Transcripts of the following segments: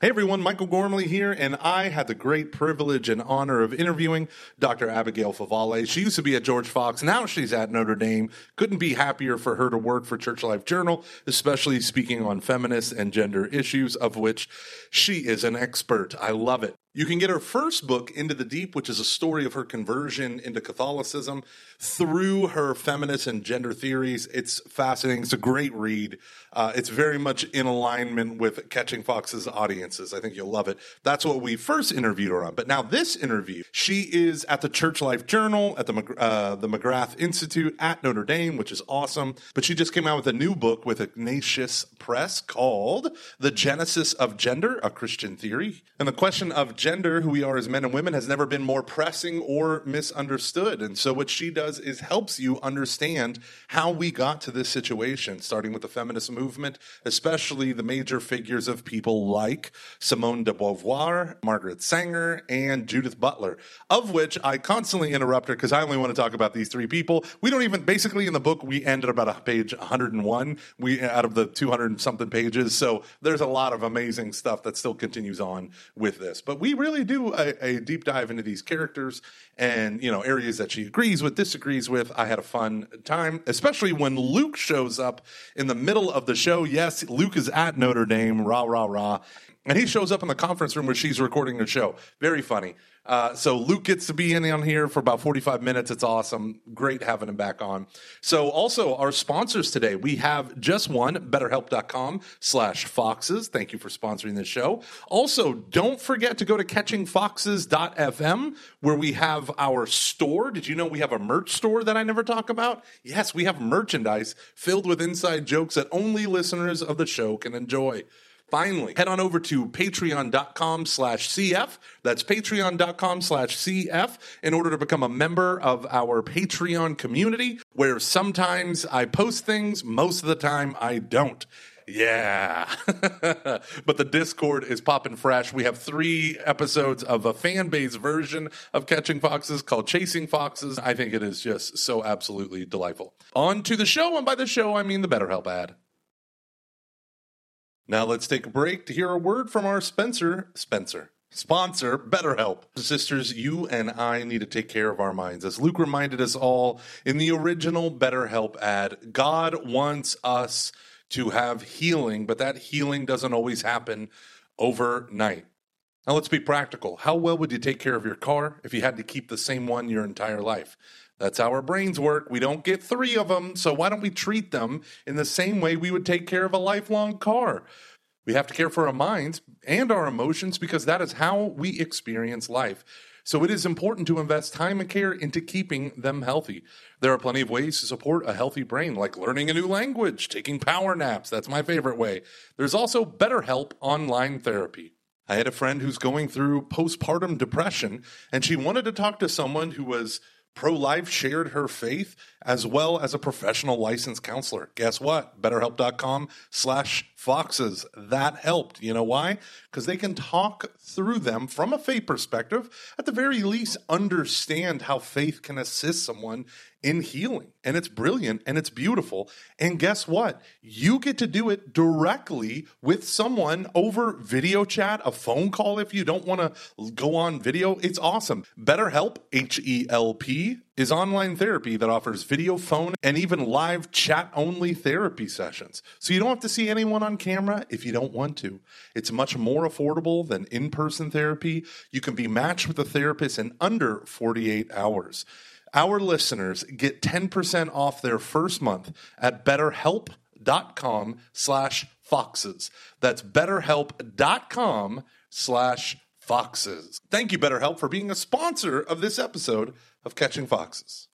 Hey everyone, Michael Gormley here, and I had the great privilege and honor of interviewing Dr. Abigail Favale. She used to be at George Fox, now she's at Notre Dame. Couldn't be happier for her to work for Church Life Journal, especially speaking on feminist and gender issues, of which she is an expert. I love it. You can get her first book, Into the Deep, which is a story of her conversion into Catholicism through her feminist and gender theories. It's fascinating. It's a great read. Uh, it's very much in alignment with Catching Foxes' audiences. I think you'll love it. That's what we first interviewed her on. But now this interview, she is at the Church Life Journal, at the uh, the McGrath Institute at Notre Dame, which is awesome. But she just came out with a new book with Ignatius Press called "The Genesis of Gender: A Christian Theory." And the question of gender, who we are as men and women, has never been more pressing or misunderstood. And so what she does is helps you understand how we got to this situation, starting with the feminist movement, especially the major figures of people like Simone de Beauvoir, Margaret Sanger, and Judith Butler, of which I constantly interrupt her because I only want to talk about these three people. We don't even basically in the book we end at about a page 101. We out of the 200 something pages. So there's a lot of amazing stuff that still continues on with this. But we really do a, a deep dive into these characters and you know areas that she agrees with, disagrees with. I had a fun time, especially when Luke shows up in the middle of the show. Yes, Luke is at Notre Dame, rah rah rah, and he shows up in the conference room where she's recording her show. Very funny. Uh, so Luke gets to be in on here for about 45 minutes. It's awesome. Great having him back on. So also our sponsors today, we have just one, betterhelp.com slash foxes. Thank you for sponsoring this show. Also, don't forget to go to catchingfoxes.fm where we have our store. Did you know we have a merch store that I never talk about? Yes, we have merchandise filled with inside jokes that only listeners of the show can enjoy. Finally, head on over to patreon.com slash CF. That's patreon.com slash CF in order to become a member of our Patreon community where sometimes I post things, most of the time I don't. Yeah. but the Discord is popping fresh. We have three episodes of a fan base version of Catching Foxes called Chasing Foxes. I think it is just so absolutely delightful. On to the show, and by the show, I mean the BetterHelp ad. Now let's take a break to hear a word from our Spencer, Spencer, sponsor, BetterHelp. Sisters, you and I need to take care of our minds. As Luke reminded us all in the original BetterHelp ad, God wants us to have healing, but that healing doesn't always happen overnight. Now let's be practical. How well would you take care of your car if you had to keep the same one your entire life? That's how our brains work. We don't get three of them, so why don't we treat them in the same way we would take care of a lifelong car? We have to care for our minds and our emotions because that is how we experience life. So it is important to invest time and care into keeping them healthy. There are plenty of ways to support a healthy brain, like learning a new language, taking power naps. That's my favorite way. There's also BetterHelp online therapy. I had a friend who's going through postpartum depression, and she wanted to talk to someone who was pro life, shared her faith, as well as a professional licensed counselor. Guess what? BetterHelp.com slash foxes. That helped. You know why? Because they can talk through them from a faith perspective, at the very least, understand how faith can assist someone in healing. And it's brilliant and it's beautiful. And guess what? You get to do it directly with someone over video chat, a phone call if you don't want to go on video. It's awesome. BetterHelp, H E L P, is online therapy that offers video, phone, and even live chat only therapy sessions. So you don't have to see anyone on camera if you don't want to. It's much more affordable than in person therapy. You can be matched with a therapist in under 48 hours. Our listeners get 10% off their first month at betterhelp.com slash foxes. That's betterhelp.com slash foxes. Thank you, BetterHelp, for being a sponsor of this episode of Catching Foxes.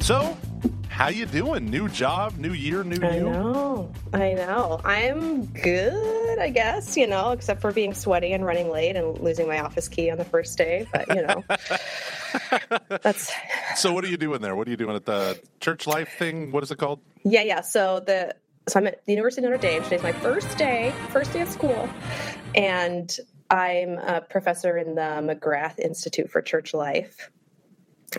So, how you doing? New job, new year, new I you? know. I know. I'm good, I guess, you know, except for being sweaty and running late and losing my office key on the first day. But, you know, that's. So, what are you doing there? What are you doing at the church life thing? What is it called? Yeah, yeah. So, the. So I'm at the University of Notre Dame. Today's my first day, first day of school, and I'm a professor in the McGrath Institute for Church Life.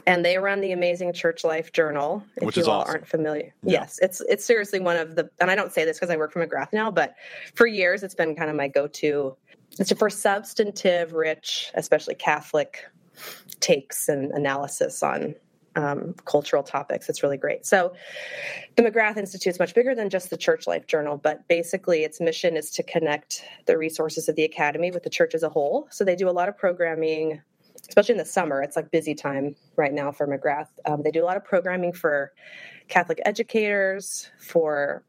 and they run the amazing Church Life Journal. If Which you is all awesome. aren't familiar, Yeah. yes, it's it's seriously one of the. And I don't say this because I work for McGrath now, but for years it's been kind of my go-to. It's for substantive, rich, especially Catholic takes and analysis on um, cultural topics. It's really great. So, the McGrath Institute is much bigger than just the Church Life Journal, but basically its mission is to connect the resources of the Academy with the church as a whole. So, they do a lot of programming, especially in the summer. It's like busy time right now for McGrath. Um, they do a lot of programming for Catholic educators, for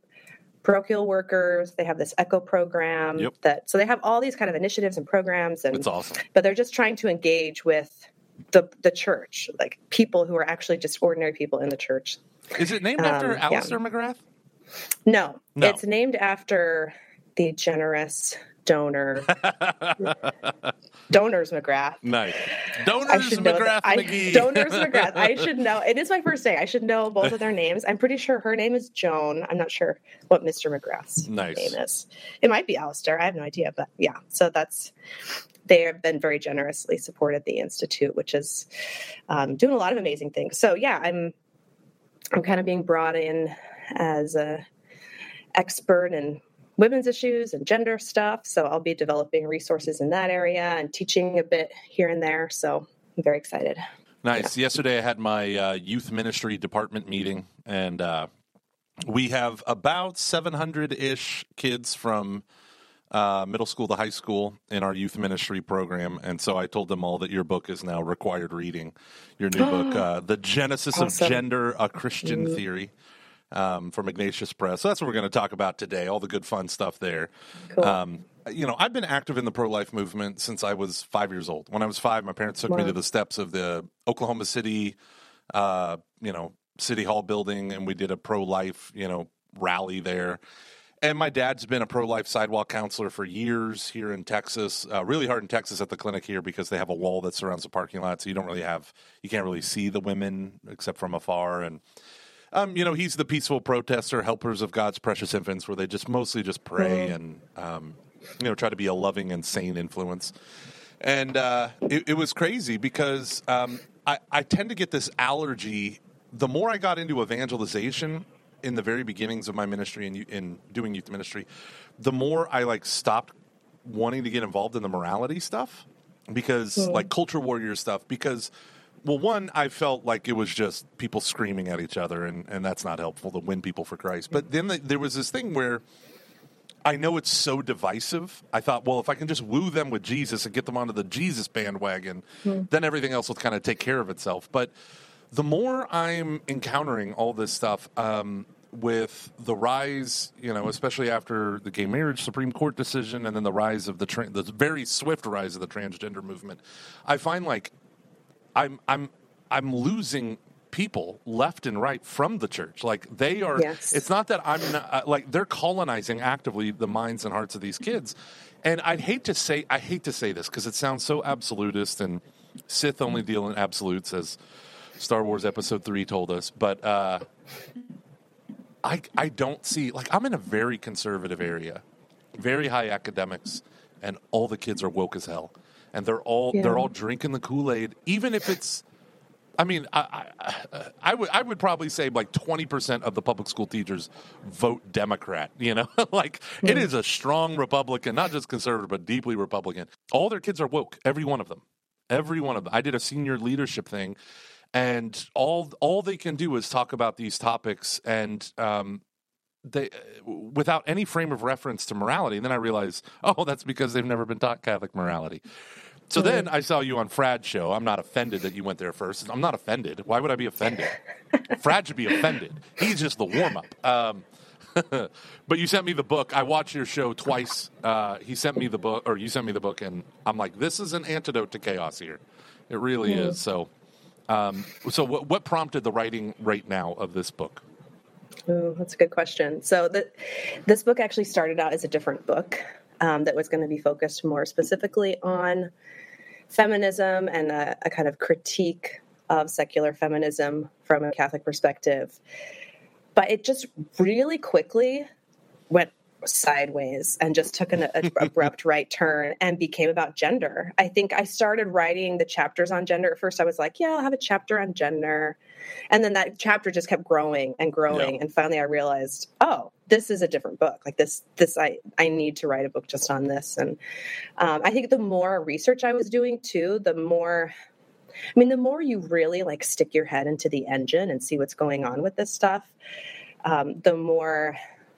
parochial workers. They have this ECHO program Yep. that so they have all these kind of initiatives and programs and It's awesome. but they're just trying to engage with the the church, like people who are actually just ordinary people in the church. Is it named Um, after yeah. McGrath? No, No. it's named after the generous donor, Donors McGrath. Nice. I Donors should know McGrath. I, McGee. Donors McGrath. I should know. It is my first day. I should know both of their names. I'm pretty sure her name is Joan. I'm not sure what Mr. McGrath's Nice. name is. It might be Alistair. I have no idea, but yeah. So that's they have been very generously supported the institute, which is um, doing a lot of amazing things. So yeah, I'm I'm kind of being brought in as a expert in women's issues and gender stuff. So I'll be developing resources in that area and teaching a bit here and there. So I'm very excited. Nice. Yesterday I had my uh, youth ministry department meeting, and uh, we have about 700 ish kids from uh, middle school to high school in our youth ministry program. And so I told them all that your book is now required reading. Your new book, uh, The Genesis of Gender, a Christian Theory. Um, from Ignatius Press. So that's what we're going to talk about today. All the good, fun stuff there. Cool. Um, you know, I've been active in the pro life movement since I was five years old. When I was five, my parents took me to the steps of the Oklahoma City, uh, you know, City Hall building, and we did a pro life, you know, rally there. And my dad's been a pro life sidewalk counselor for years here in Texas. Uh, really hard in Texas at the clinic here because they have a wall that surrounds the parking lot, so you don't really have, you can't really see the women except from afar. And um, you know, he's the peaceful protester, helpers of God's precious infants, where they just mostly just pray and, um, you know, try to be a loving and sane influence. And uh, it, it was crazy because um, I, I tend to get this allergy. The more I got into evangelization in the very beginnings of my ministry and in doing youth ministry, the more I like stopped wanting to get involved in the morality stuff because like culture warrior stuff because well one i felt like it was just people screaming at each other and, and that's not helpful to win people for christ. But then the, there was this thing where i know it's so divisive. I thought well if i can just woo them with jesus and get them onto the jesus bandwagon then everything else will kind of take care of itself. But the more i'm encountering all this stuff um, with the rise, you know, especially after the gay marriage Supreme Court decision, and then the rise of the tra- the very swift rise of the transgender movement, I find like I'm I'm I'm losing people left and right from the church. Like they are. Yes. It's not that I'm not, uh, like they're colonizing actively the minds and hearts of these kids. And I'd hate to say I hate to say this because it sounds so absolutist and Sith only deal in absolutes as Star Wars Episode Three told us, but. uh I I don't see like I'm in a very conservative area, very high academics, and all the kids are woke as hell, and they're all Yeah. they're all drinking the Kool Aid, even if it's. I mean, I, I, I would I would probably say like twenty percent of the public school teachers vote Democrat. You know, like it is a strong Republican, not just conservative, but deeply Republican. All their kids are woke, every one of them, every one of them. I did a senior leadership thing, and all all they can do is talk about these topics and um, they without any frame of reference to morality. And then I realize, oh, that's because they've never been taught Catholic morality. So then I saw you on Fradd's show. I'm not offended that you went there first. I'm not offended. Why would I be offended? Fradd should be offended. He's just the warm up. Um, but you sent me the book. I watched your show twice. Uh, he sent me the book, or you sent me the book, and I'm like, this is an antidote to chaos here. It really is. So, um, so what, what prompted the writing right now of this book? Ooh, that's a good question. So the, this book actually started out as a different book um, that was going to be focused more specifically on feminism and a, a kind of critique of secular feminism from a Catholic perspective. But it just really quickly went sideways and just took an abrupt right turn and became about gender. I think I started writing the chapters on gender. At first, I was like, yeah, I'll have a chapter on gender. And then that chapter just kept growing and growing. Yeah. And finally, I realized, oh, this is a different book. Like this, this I I need to write a book just on this. And um, I think the more research I was doing too, the more I mean, the more you really like stick your head into the engine and see what's going on with this stuff, um, the more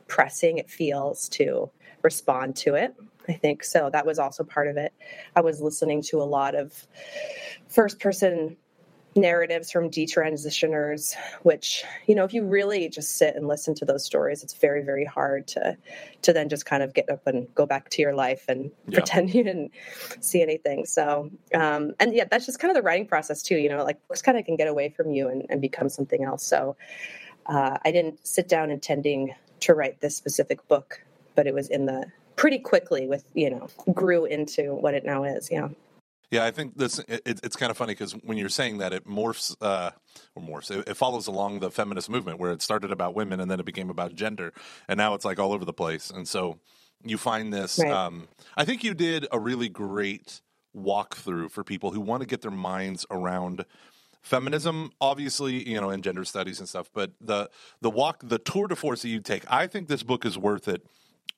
pressing it feels to respond to it. I think so. That was also part of it. I was listening to a lot of first person narratives from detransitioners which you know if you really just sit and listen to those stories it's very very hard to to then just kind of get up and go back to your life and yeah. pretend you didn't see anything so um and yeah that's just kind of the writing process too you know like books kind of can get away from you and, and become something else so uh, i didn't sit down intending to write this specific book but it was in the pretty quickly with you know grew into what it now is yeah yeah, I think this it, it's kind of funny because when you're saying that, it morphs uh, or morphs. It, it, follows along the feminist movement where it started about women and then it became about gender, and now it's like all over the place. And so you find this. Right. Um, I think you did a really great walkthrough for people who want to get their minds around feminism obviously you know in gender studies and stuff but the the walk the tour de force that you take i think this book is worth it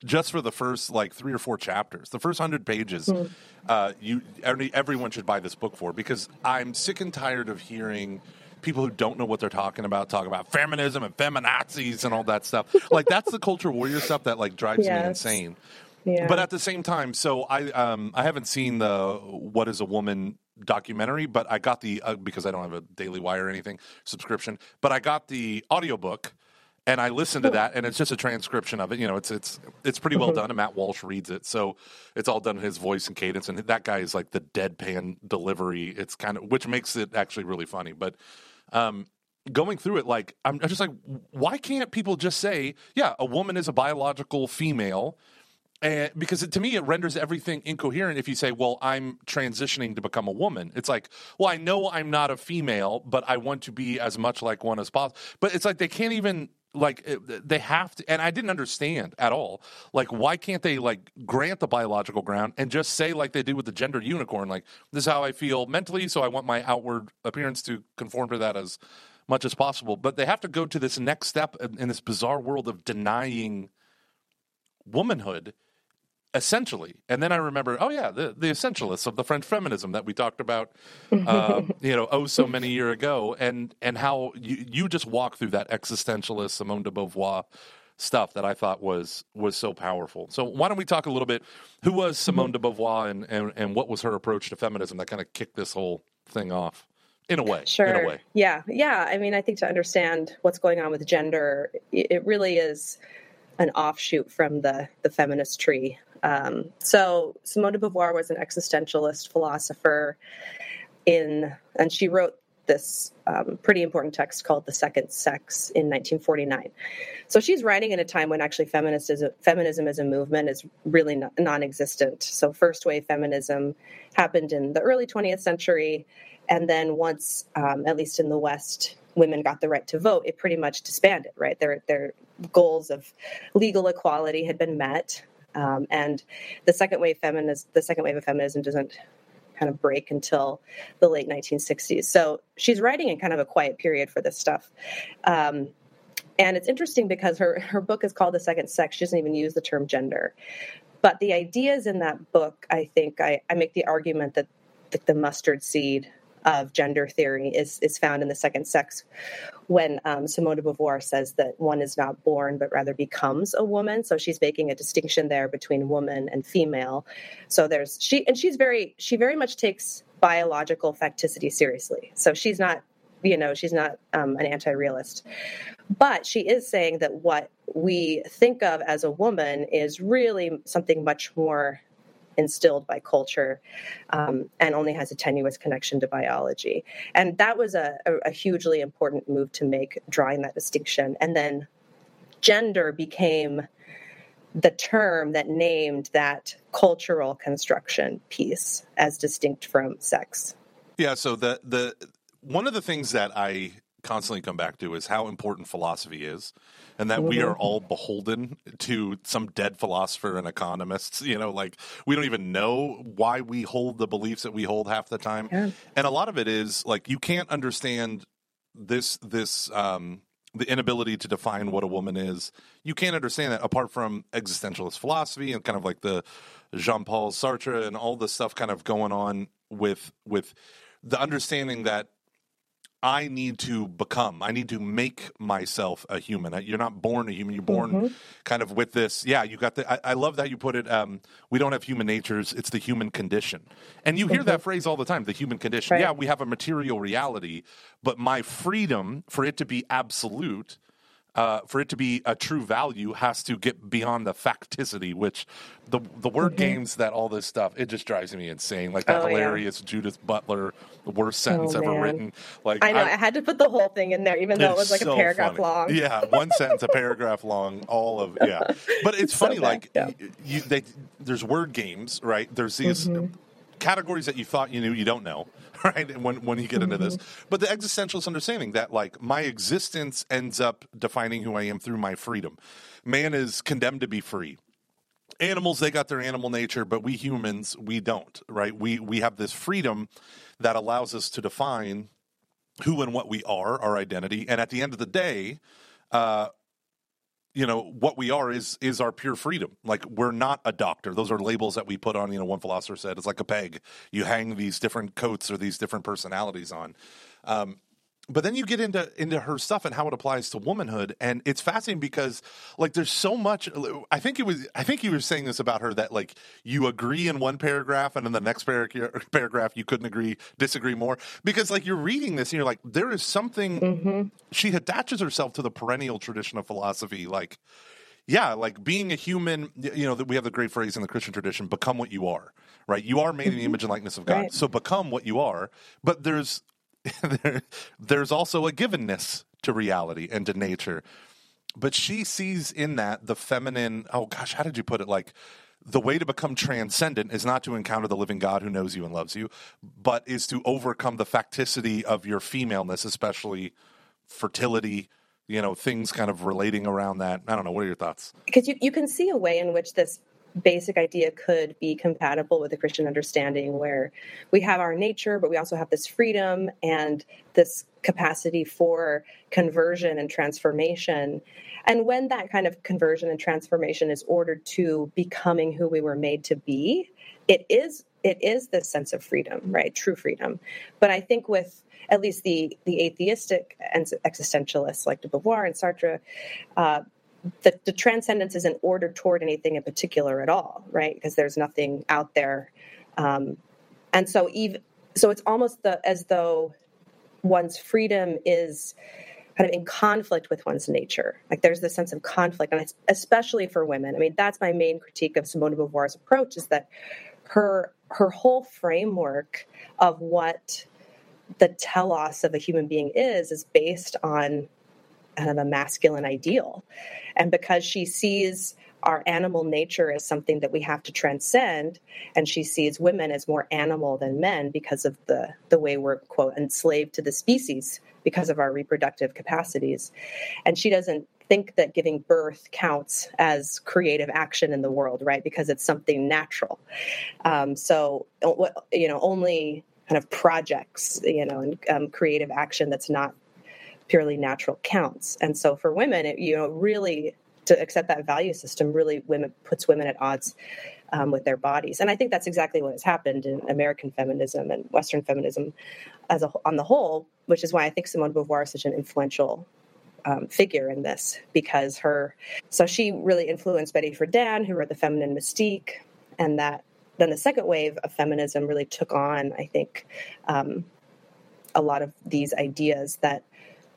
just for the first like three or four chapters, the first hundred pages, mm. uh, you everyone should buy this book for because I'm sick and tired of hearing people who don't know what they're talking about talk about feminism and feminazis and all that stuff. like that's the culture warrior stuff that like drives yes. me insane. Yeah. But at the same time, so I um, I haven't seen the "What Is a Woman" documentary, but I got the uh, because I don't have a Daily Wire or anything subscription, but I got the audiobook and I listened to that, and it's just a transcription of it. You know, it's it's it's pretty well mm-hmm. done, and Matt Walsh reads it, so it's all done in his voice and cadence. And that guy is like the deadpan delivery. It's kind of which makes it actually really funny. But um, going through it, like I'm just like, why can't people just say, yeah, a woman is a biological female? And because it, to me, it renders everything incoherent if you say, well, I'm transitioning to become a woman. It's like, well, I know I'm not a female, but I want to be as much like one as possible. But it's like they can't even like eh, they have to and i didn't understand at all like why can't they like grant the biological ground and just say like they did with the gender unicorn like this is how i feel mentally so i want my outward appearance to conform to that as much as possible but they have to go to this next step in, in this bizarre world of denying womanhood essentially. And then I remember, oh yeah, the, the essentialists of the French feminism that we talked about, um, you know, oh so many year ago, and and how you you just walk through that existentialist Simone de Beauvoir stuff that I thought was was so powerful. So why don't we talk a little bit? Who was Simone de Beauvoir, and and, and what was her approach to feminism that kind of kicked this whole thing off? in a way sure in a way yeah yeah i mean i think to understand what's going on with gender it really is an offshoot from the the feminist tree um, so Simone de Beauvoir was an existentialist philosopher in, and she wrote this um, pretty important text called The Second Sex in 1949. So she's writing in a time when actually feminist is a, feminism as a movement is really non existent. So, first wave feminism happened in the early 20th century. And then, once, um, at least in the West, women got the right to vote, it pretty much disbanded, right? Their, their goals of legal equality had been met. Um, and the second wave feminism, the second wave of feminism doesn't kind of break until the late 1960s. So she's writing in kind of a quiet period for this stuff. Um, and it's interesting because her, her book is called The Second Sex. She doesn't even use the term gender. But the ideas in that book, I think I, I make the argument that the, the mustard seed of gender theory is, is found in the second sex when um, Simone de Beauvoir says that one is not born but rather becomes a woman. So she's making a distinction there between woman and female. So there's she and she's very she very much takes biological facticity seriously. So she's not you know she's not um, an anti-realist but she is saying that what we think of as a woman is really something much more instilled by culture um, and only has a tenuous connection to biology. And that was a, a, hugely important move to make, drawing that distinction. And then gender became the term that named that cultural construction piece as distinct from sex. Yeah, so the the one of the things that I constantly come back to is how important philosophy is and that we are all beholden to some dead philosopher and economists you know like we don't even know why we hold the beliefs that we hold half the time. Yeah. and a lot of it is like you can't understand this this um the inability to define what a woman is. You can't understand that apart from existentialist philosophy and kind of like the jean-paul sartre and all this stuff kind of going on with with the understanding that I need to become. I need to make myself a human. You're not born a human. You're born kind of with this. Yeah, you got the. I, I love that you put it. Um, we don't have human natures. It's the human condition. And you hear that phrase all the time. The human condition. Right. Yeah, we have a material reality, but my freedom for it to be absolute. Uh, for it to be a true value has to get beyond the facticity, which the the word games that all this stuff it just drives me insane. Like that Oh, yeah. hilarious Judith Butler, the worst sentence Oh, ever written. Like I know I, had to put the whole thing in there, even though it was like it's a paragraph funny. long. Yeah, one sentence, a paragraph long, all of yeah. But it's So funny, bad, like yeah. you, they, there's word games, right? There's these Mm-hmm. categories that you thought you knew, you don't know, right? And when when you get into this, Mm-hmm. but the existentialist understanding that like my existence ends up defining who I am through my freedom. Man is condemned to be free animals they got their animal nature but we humans we don't right we we have this freedom that allows us to define who and what we are our identity and at the end of the day uh you know what we are is is our pure freedom. Like we're not a doctor. Those are labels that we put on you know one philosopher said it's like a peg. You hang these different coats or these different personalities on. Um but then you get into into her stuff and how it applies to womanhood and it's fascinating because like there's so much i think it was i think you were saying this about her that like you agree in one paragraph and in the next paragraph paragraph you couldn't agree disagree more because like you're reading this and you're like there is something mm-hmm. she attaches herself to the perennial tradition of philosophy like yeah, like being a human, you know, that we have the great phrase in the Christian tradition, become what you are, right? You are made in the mm-hmm. image and likeness of God. Right. So become what you are. But there's there, there's also a givenness to reality and to nature. But she sees in that the feminine, oh gosh, how did you put it? Like the way to become transcendent is not to encounter the living God who knows you and loves you, but is to overcome the facticity of your femaleness, especially fertility, you know, things kind of relating around that. I don't know. What are your thoughts? because you, you can see a way in which this basic idea could be compatible with a Christian understanding where we have our nature, but we also have this freedom and this capacity for conversion and transformation. And when that kind of conversion and transformation is ordered to becoming who we were made to be, it is it is this sense of freedom, right? True freedom. But I think with at least the the atheistic and existentialists like de Beauvoir and Sartre, uh, the, the transcendence isn't ordered toward anything in particular at all, right? Because there's nothing out there, um, and so even so, it's almost the, as though one's freedom is kind of in conflict with one's nature. Like there's this sense of conflict, and especially for women. I mean, that's my main critique of Simone de Beauvoir's approach is that her her whole framework of what the telos of a human being is is based on kind of a masculine ideal. And because she sees our animal nature as something that we have to transcend, and she sees women as more animal than men because of the, the way we're, quote, enslaved to the species because of our reproductive capacities. And she doesn't think that giving birth counts as creative action in the world, right? Because it's something natural. Um, so, you know, only kind of projects, you know, and um, creative action that's not purely natural counts. And so for women, it, you know, really to accept that value system really women puts women at odds um, with their bodies. And I think that's exactly what has happened in American feminism and Western feminism as a, on the whole, which is why I think Simone de Beauvoir is such an influential um, figure in this because her, so she really influenced Betty Friedan, who wrote The Feminine Mystique, and that then the second wave of feminism really took on, I think, um, a lot of these ideas that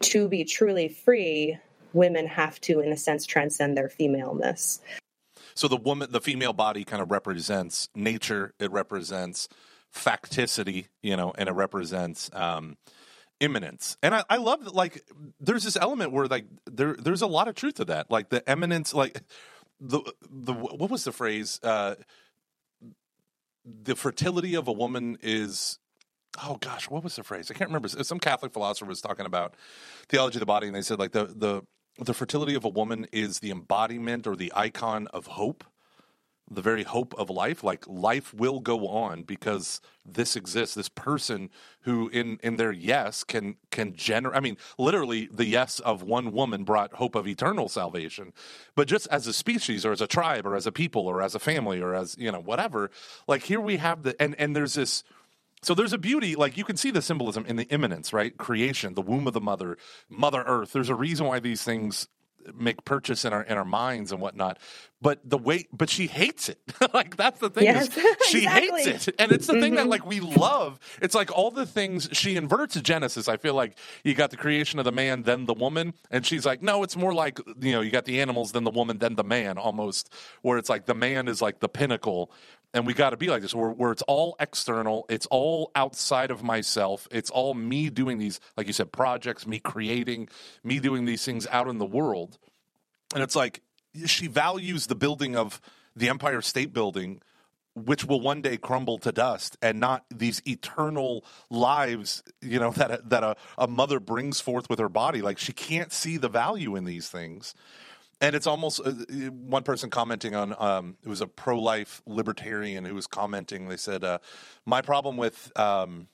to be truly free, women have to, in a sense, transcend their femaleness. So the woman, the female body kind of represents nature. It represents facticity, you know, and it represents um, immanence. And I, I love that, like, there's this element where, like, there, there's a lot of truth to that. Like, the immanence, like, the, the, what was the phrase? Uh, the fertility of a woman is oh gosh, what was the phrase? I can't remember. Some Catholic philosopher was talking about theology of the body, and they said like the the the fertility of a woman is the embodiment or the icon of hope the very hope of life like life will go on because this exists this person who in in their yes can can generate i mean literally the yes of one woman brought hope of eternal salvation but just as a species or as a tribe or as a people or as a family or as you know whatever like here we have the and and there's this so there's a beauty, like you can see the symbolism in the immanence, right? Creation, the womb of the mother, Mother Earth. There's a reason why these things make purchase in our in our minds and whatnot. But the way, but she hates it. like that's the thing. Yes, she exactly. hates it, and it's the thing that Mhm. like we love. It's like all the things she inverts Genesis. I feel like you got the creation of the man, then the woman, and she's like, no, it's more like you know, you got the animals, then the woman, then the man, almost. Where it's like the man is like the pinnacle. And we got to be like this, where, where it's all external, it's all outside of myself, it's all me doing these, like you said, projects, me creating, me doing these things out in the world. And it's like she values the building of the Empire State Building, which will one day crumble to dust, and not these eternal lives, you know, that a, that a, a mother brings forth with her body. Like she can't see the value in these things. And it's almost uh, one person commenting on um, it was a pro life libertarian who was commenting. They said, uh, "My problem with um,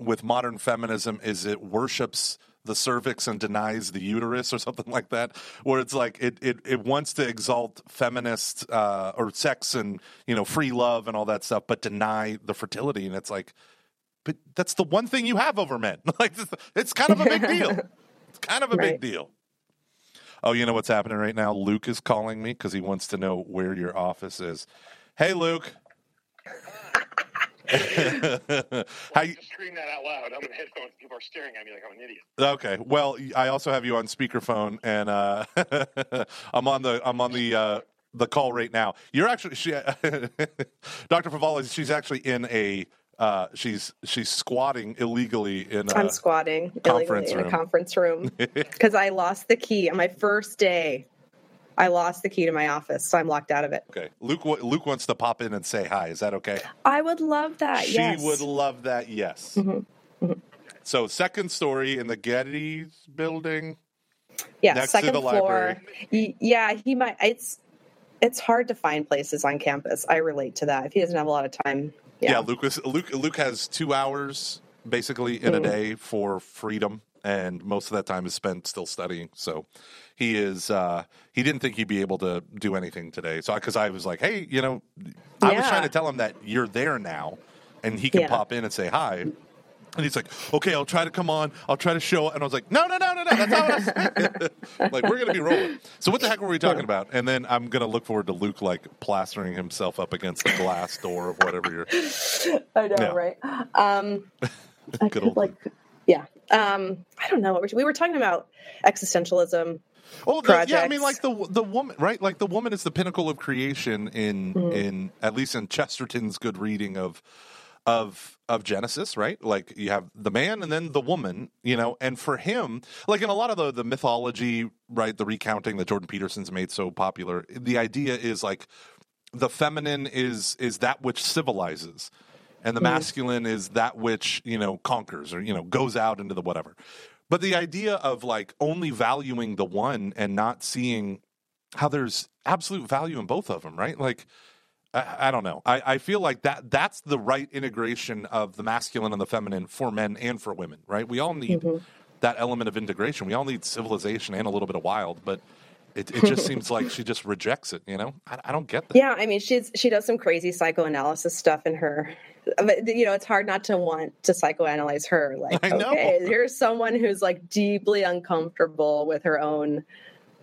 with modern feminism is it worships the cervix and denies the uterus or something like that where it's like it it, it wants to exalt feminist uh, or sex and you know free love and all that stuff but deny the fertility and it's like but that's the one thing you have over men like it's, it's kind of a big deal it's kind of a Right. big deal oh you know what's happening right now luke is calling me because he wants to know where your office is hey luke how you, Just scream that out loud. I'm in headphones. People are staring at me like I'm an idiot. Okay. Well, I also have you on speakerphone, and uh, I'm on the I'm on the uh, the call right now. You're actually she, Dr. Favale. She's actually in a uh, she's she's squatting illegally in a I'm squatting conference illegally in a conference room because I lost the key on my first day. I lost the key to my office, so I'm locked out of it. Okay. Luke Luke wants to pop in and say hi. Is that okay? I would love that. she yes. would love that. Yes. Mhm. So second story in the Geddes building. yeah, next to second the floor. library. Yeah, he might. It's it's hard to find places on campus. I relate to that. If he doesn't have a lot of time, Yeah, yeah, Luke, Luke Luke has two hours basically in a Mm. day for freedom, and most of that time is spent still studying. So he is uh, he didn't think he'd be able to do anything today. So because I was like, hey, you know, I was trying to tell him that you're there now, and he can Yeah. pop in and say hi. And he's like, okay, I'll try to come on. I'll try to show. And I was like, no, no, no, no, no. That's not what I like, we're going to be rolling. So what the heck were we talking about? And then I'm going to look forward to Luke, like, plastering himself up against the glass door of whatever you're. I know, Yeah. right? Um, I Good could, old like, yeah. Um, I don't know what we're, we were talking about existentialism. Oh, the, yeah. I mean, like the the woman, right? Like the woman is the pinnacle of creation in Mhm. in at least in Chesterton's good reading of of of Genesis, right? Like you have the man and then the woman, you know. And for him, like in a lot of the the mythology, right, the recounting that Jordan Peterson's made so popular, the idea is like the feminine is is that which civilizes and the Mhm. masculine is that which you know conquers or you know goes out into the whatever but the idea of like only valuing the one and not seeing how there's absolute value in both of them right like i, I don't know I, I feel like that that's the right integration of the masculine and the feminine for men and for women right we all need Mhm. that element of integration we all need civilization and a little bit of wild but it, it just seems like she just rejects it you know i, I don't get that Yeah, I mean, she's she does some crazy psychoanalysis stuff in her. But, you know, it's hard not to want to psychoanalyze her. Like, I know. okay, here's someone who's like deeply uncomfortable with her own,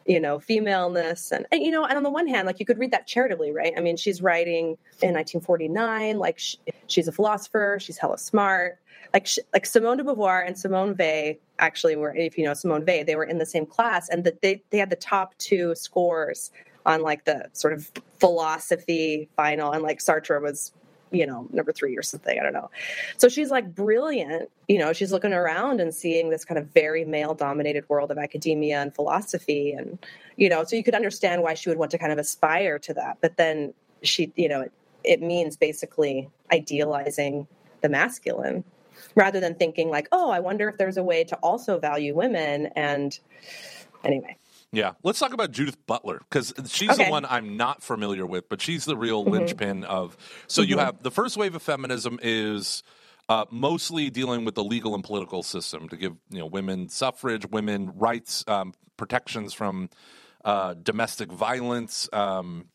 you know, femaleness, and, and you know, and on the one hand, like you could read that charitably, right? I mean, she's writing in 1949, like sh she's a philosopher, she's hella smart. Like, sh like Simone de Beauvoir and Simone Weil actually were, if you know Simone Weil, they were in the same class, and that they they had the top two scores on like the sort of philosophy final and like Sartre was you know number 3 or something I don't know. So she's like brilliant, you know, she's looking around and seeing this kind of very male dominated world of academia and philosophy and you know, so you could understand why she would want to kind of aspire to that. But then she, you know, it, it means basically idealizing the masculine rather than thinking like, oh, I wonder if there's a way to also value women. And anyway, Yeah, let's talk about Judith Butler because she's the one I'm not familiar with, but she's the real Mhm. linchpin of. So you Mhm. have the first wave of feminism is uh, mostly dealing with the legal and political system to give you know women suffrage, women rights, um, protections from uh, domestic violence. Um,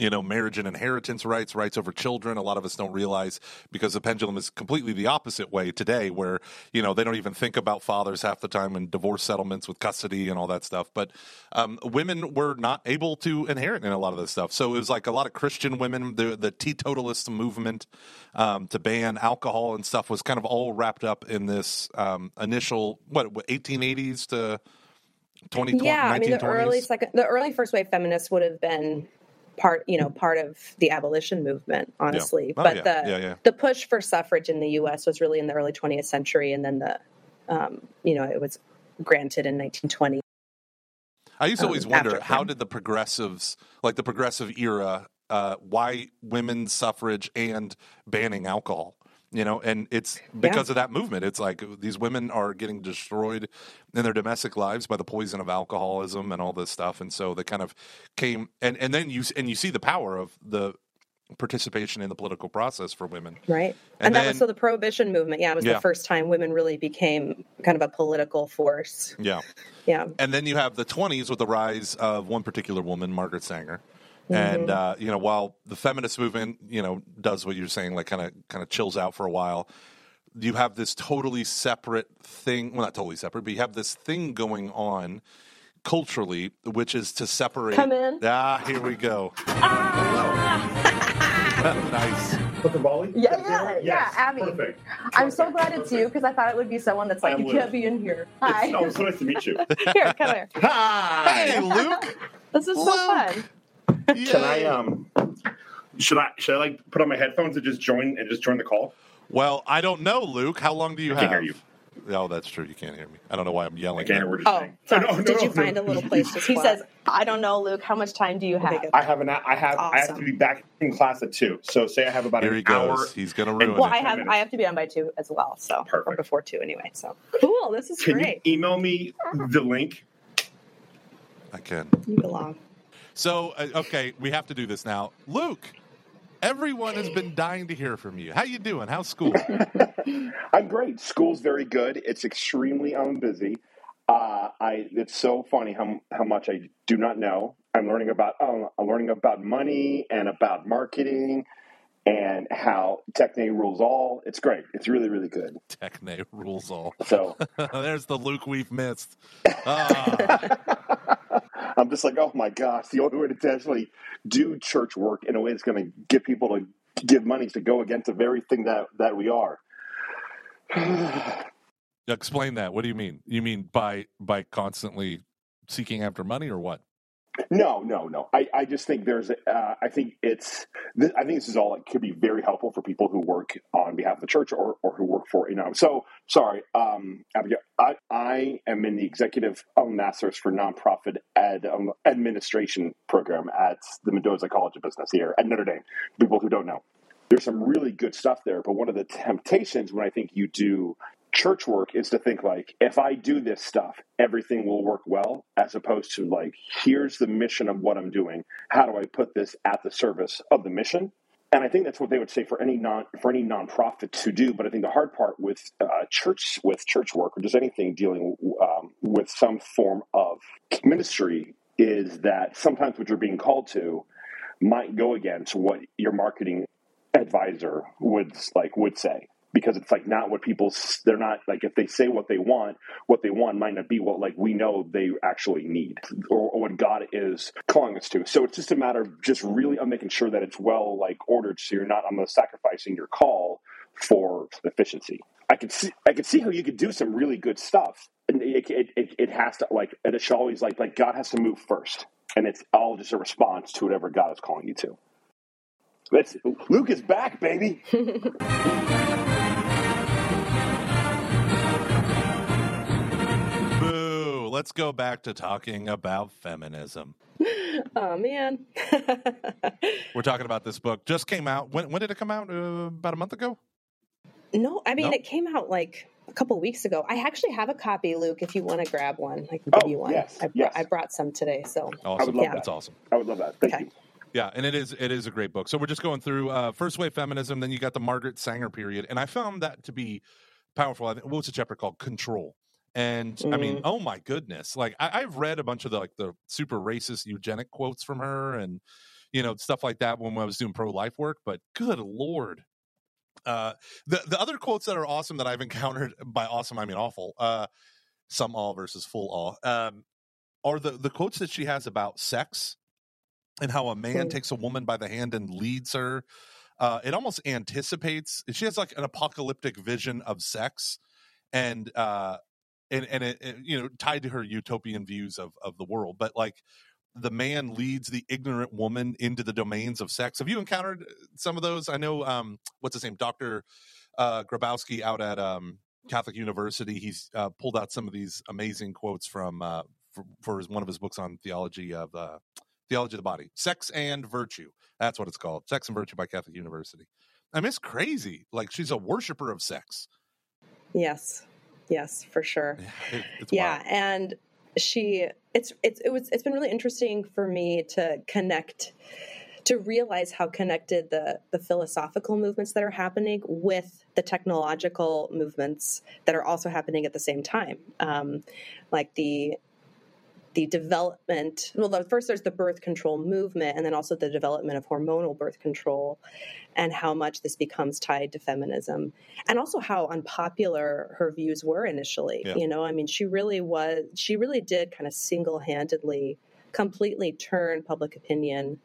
you know, marriage and inheritance rights, rights over children. A lot of us don't realize because the pendulum is completely the opposite way today, where, you know, they don't even think about fathers half the time in divorce settlements with custody and all that stuff. But um, women were not able to inherit in a lot of this stuff. So it was like a lot of Christian women, the, the teetotalist movement um, to ban alcohol and stuff was kind of all wrapped up in this um, initial, what, 1880s to 2020, yeah, I mean, the early second, the early first wave feminists would have been part, you know, part of the abolition movement, honestly. Oh, but yeah. the Yeah, yeah. the push for suffrage in the U.S. was really in the early 20th century, and then the, um, you know, it was granted in 1920. I used to um, always wonder after how did the progressives, like the progressive era, uh, why women's suffrage and banning alcohol? You know, and it's because of that movement. It's like uh, these women are getting destroyed in their domestic lives by the poison of alcoholism and all this stuff, and so they kind of came and and then you and you see the power of the participation in the political process for women. Right. And And, that then- was so the prohibition movement. Yeah, it was Yeah. the first time women really became kind of a political force. Yeah. Yeah. And then you have the 20s with the rise of one particular woman, Margaret Sanger. And uh, you know, while the feminist movement, you know, does what you're saying, like kind of kind of chills out for a while, you have this totally separate thing. Well, not totally separate, but you have this thing going on culturally, which is to separate. Come in. Ah, here we go. nice. With the volley? Yeah, yeah, yeah, Abby. Perfect. I'm so glad it's you because I thought it would be someone that's like, I'm you Luke. can't be in here. It's, Hi. oh, so nice to meet you. here, come here. Hi. Hey, Luke. This is so fun. Can I um? Should I should I like put on my headphones and just join and just join the call? Well, I don't know, Luke. How long do you I have? can't hear you. Oh, that's true. You can't hear me. I don't know why I'm I yelling. can't hear now. what you're Oh, saying. sorry. No, no, Did you no, find a little place to He squat? says, I don't know, Luke, how much time do you have? Okay, good. I have an I have I have to Awesome. be back in class at two. So say I have about Here an he goes. hour. He's going to ruin Well, it. I have. I have to be on by two as well, so or Perfect. before two anyway. So cool. This is Can great. you email me the link? I can. You belong. So, uh, okay, we have to do this now. Luke, everyone has been dying to hear from you. How you doing? How's school? I'm great. School's very good. It's extremely um, busy. Uh, I it's so funny how how much I do not know. I'm learning about um, I'm learning about money and about marketing and how Techne rules all. It's great. It's really really good. Techne rules all. So There's the Luke we've missed. Ah, I'm just like, oh my gosh, the only way to actually do church work in a way that's going to get people to give money is to go against the very thing that that we are. explain that. What do you mean? You mean by by constantly seeking after money or what? No, no, no. I, I just think there's, uh, I think it's, th- I think this is all, it could be very helpful for people who work on behalf of the church or, or who work for, you know. So, sorry, um, Abigail, I, I am in the executive masters for nonprofit ed um, administration program at the Mendoza College of Business here at Notre Dame. People who don't know, there's some really good stuff there. But one of the temptations when I think you do church work is to think like if i do this stuff everything will work well as opposed to like here's the mission of what i'm doing. How do i put this at the service of the mission? And i think that's what they would say for any non for any nonprofit to do. But i think the hard part with uh, church with church work or just anything dealing um, with some form of ministry is that sometimes what you're being called to might go against what your marketing advisor would like would say because it's like not what people they're not like if they say what they want what they want might not be what like we know they actually need or, or what god is calling us to. So it's just a matter of just really making sure that it's well like ordered so you're not i'm sacrificing your call for efficiency. I could see i could see how you could do some really good stuff and it, it, it, it has to like it should always like like god has to move first and it's all just a response to whatever god is calling you to. Let's, Luke is back, baby. Let's go back to talking about feminism. Oh man. We're talking about this book. Just came out. When, when did it come out? Uh, about a month ago? No, I mean No? it came out like a couple weeks ago. I actually have a copy, Luke. If you want to grab one, I can give Oh, you one. yes, I, br- yes. I brought some today, so Awesome. love That's that. awesome. I would love that. Thank Okay. you. Yeah, and it is it is a great book. So we're just going through uh, first wave feminism. Then you got the Margaret Sanger period, and I found that to be powerful. I think, what's the chapter called? Control. And I mean, oh my goodness! Like I, I've read a bunch of the like the super racist eugenic quotes from her, and you know stuff like that when I was doing pro life work. But good lord, uh, the the other quotes that are awesome that I've encountered by awesome I mean awful. Uh, some all versus full all um, are the the quotes that she has about sex and how a man Mm. takes a woman by the hand and leads her. Uh, it almost anticipates. She has like an apocalyptic vision of sex, and uh, and and it, it, you know tied to her utopian views of of the world. But like the man leads the ignorant woman into the domains of sex. Have you encountered uh, some of those? I know. Um, what's his name, Doctor uh, Grabowski, out at um, Catholic University. He's uh, pulled out some of these amazing quotes from uh, for, for his, one of his books on theology of uh, theology of the body, sex and virtue. That's what it's called, Sex and Virtue by Catholic University. I mean, it's crazy. Like she's a worshiper of sex. yes, yes, for sure. Yeah and she it's it's it was it's been really interesting for me to connect to realize how connected the the philosophical movements that are happening with the technological movements that are also happening at the same time um, like the the development well the, first there's the birth control movement and then also the development of hormonal birth control and how much this becomes tied to feminism and also how unpopular her views were initially Yeah. you know i mean she really was she really did kind of single-handedly completely turn public opinion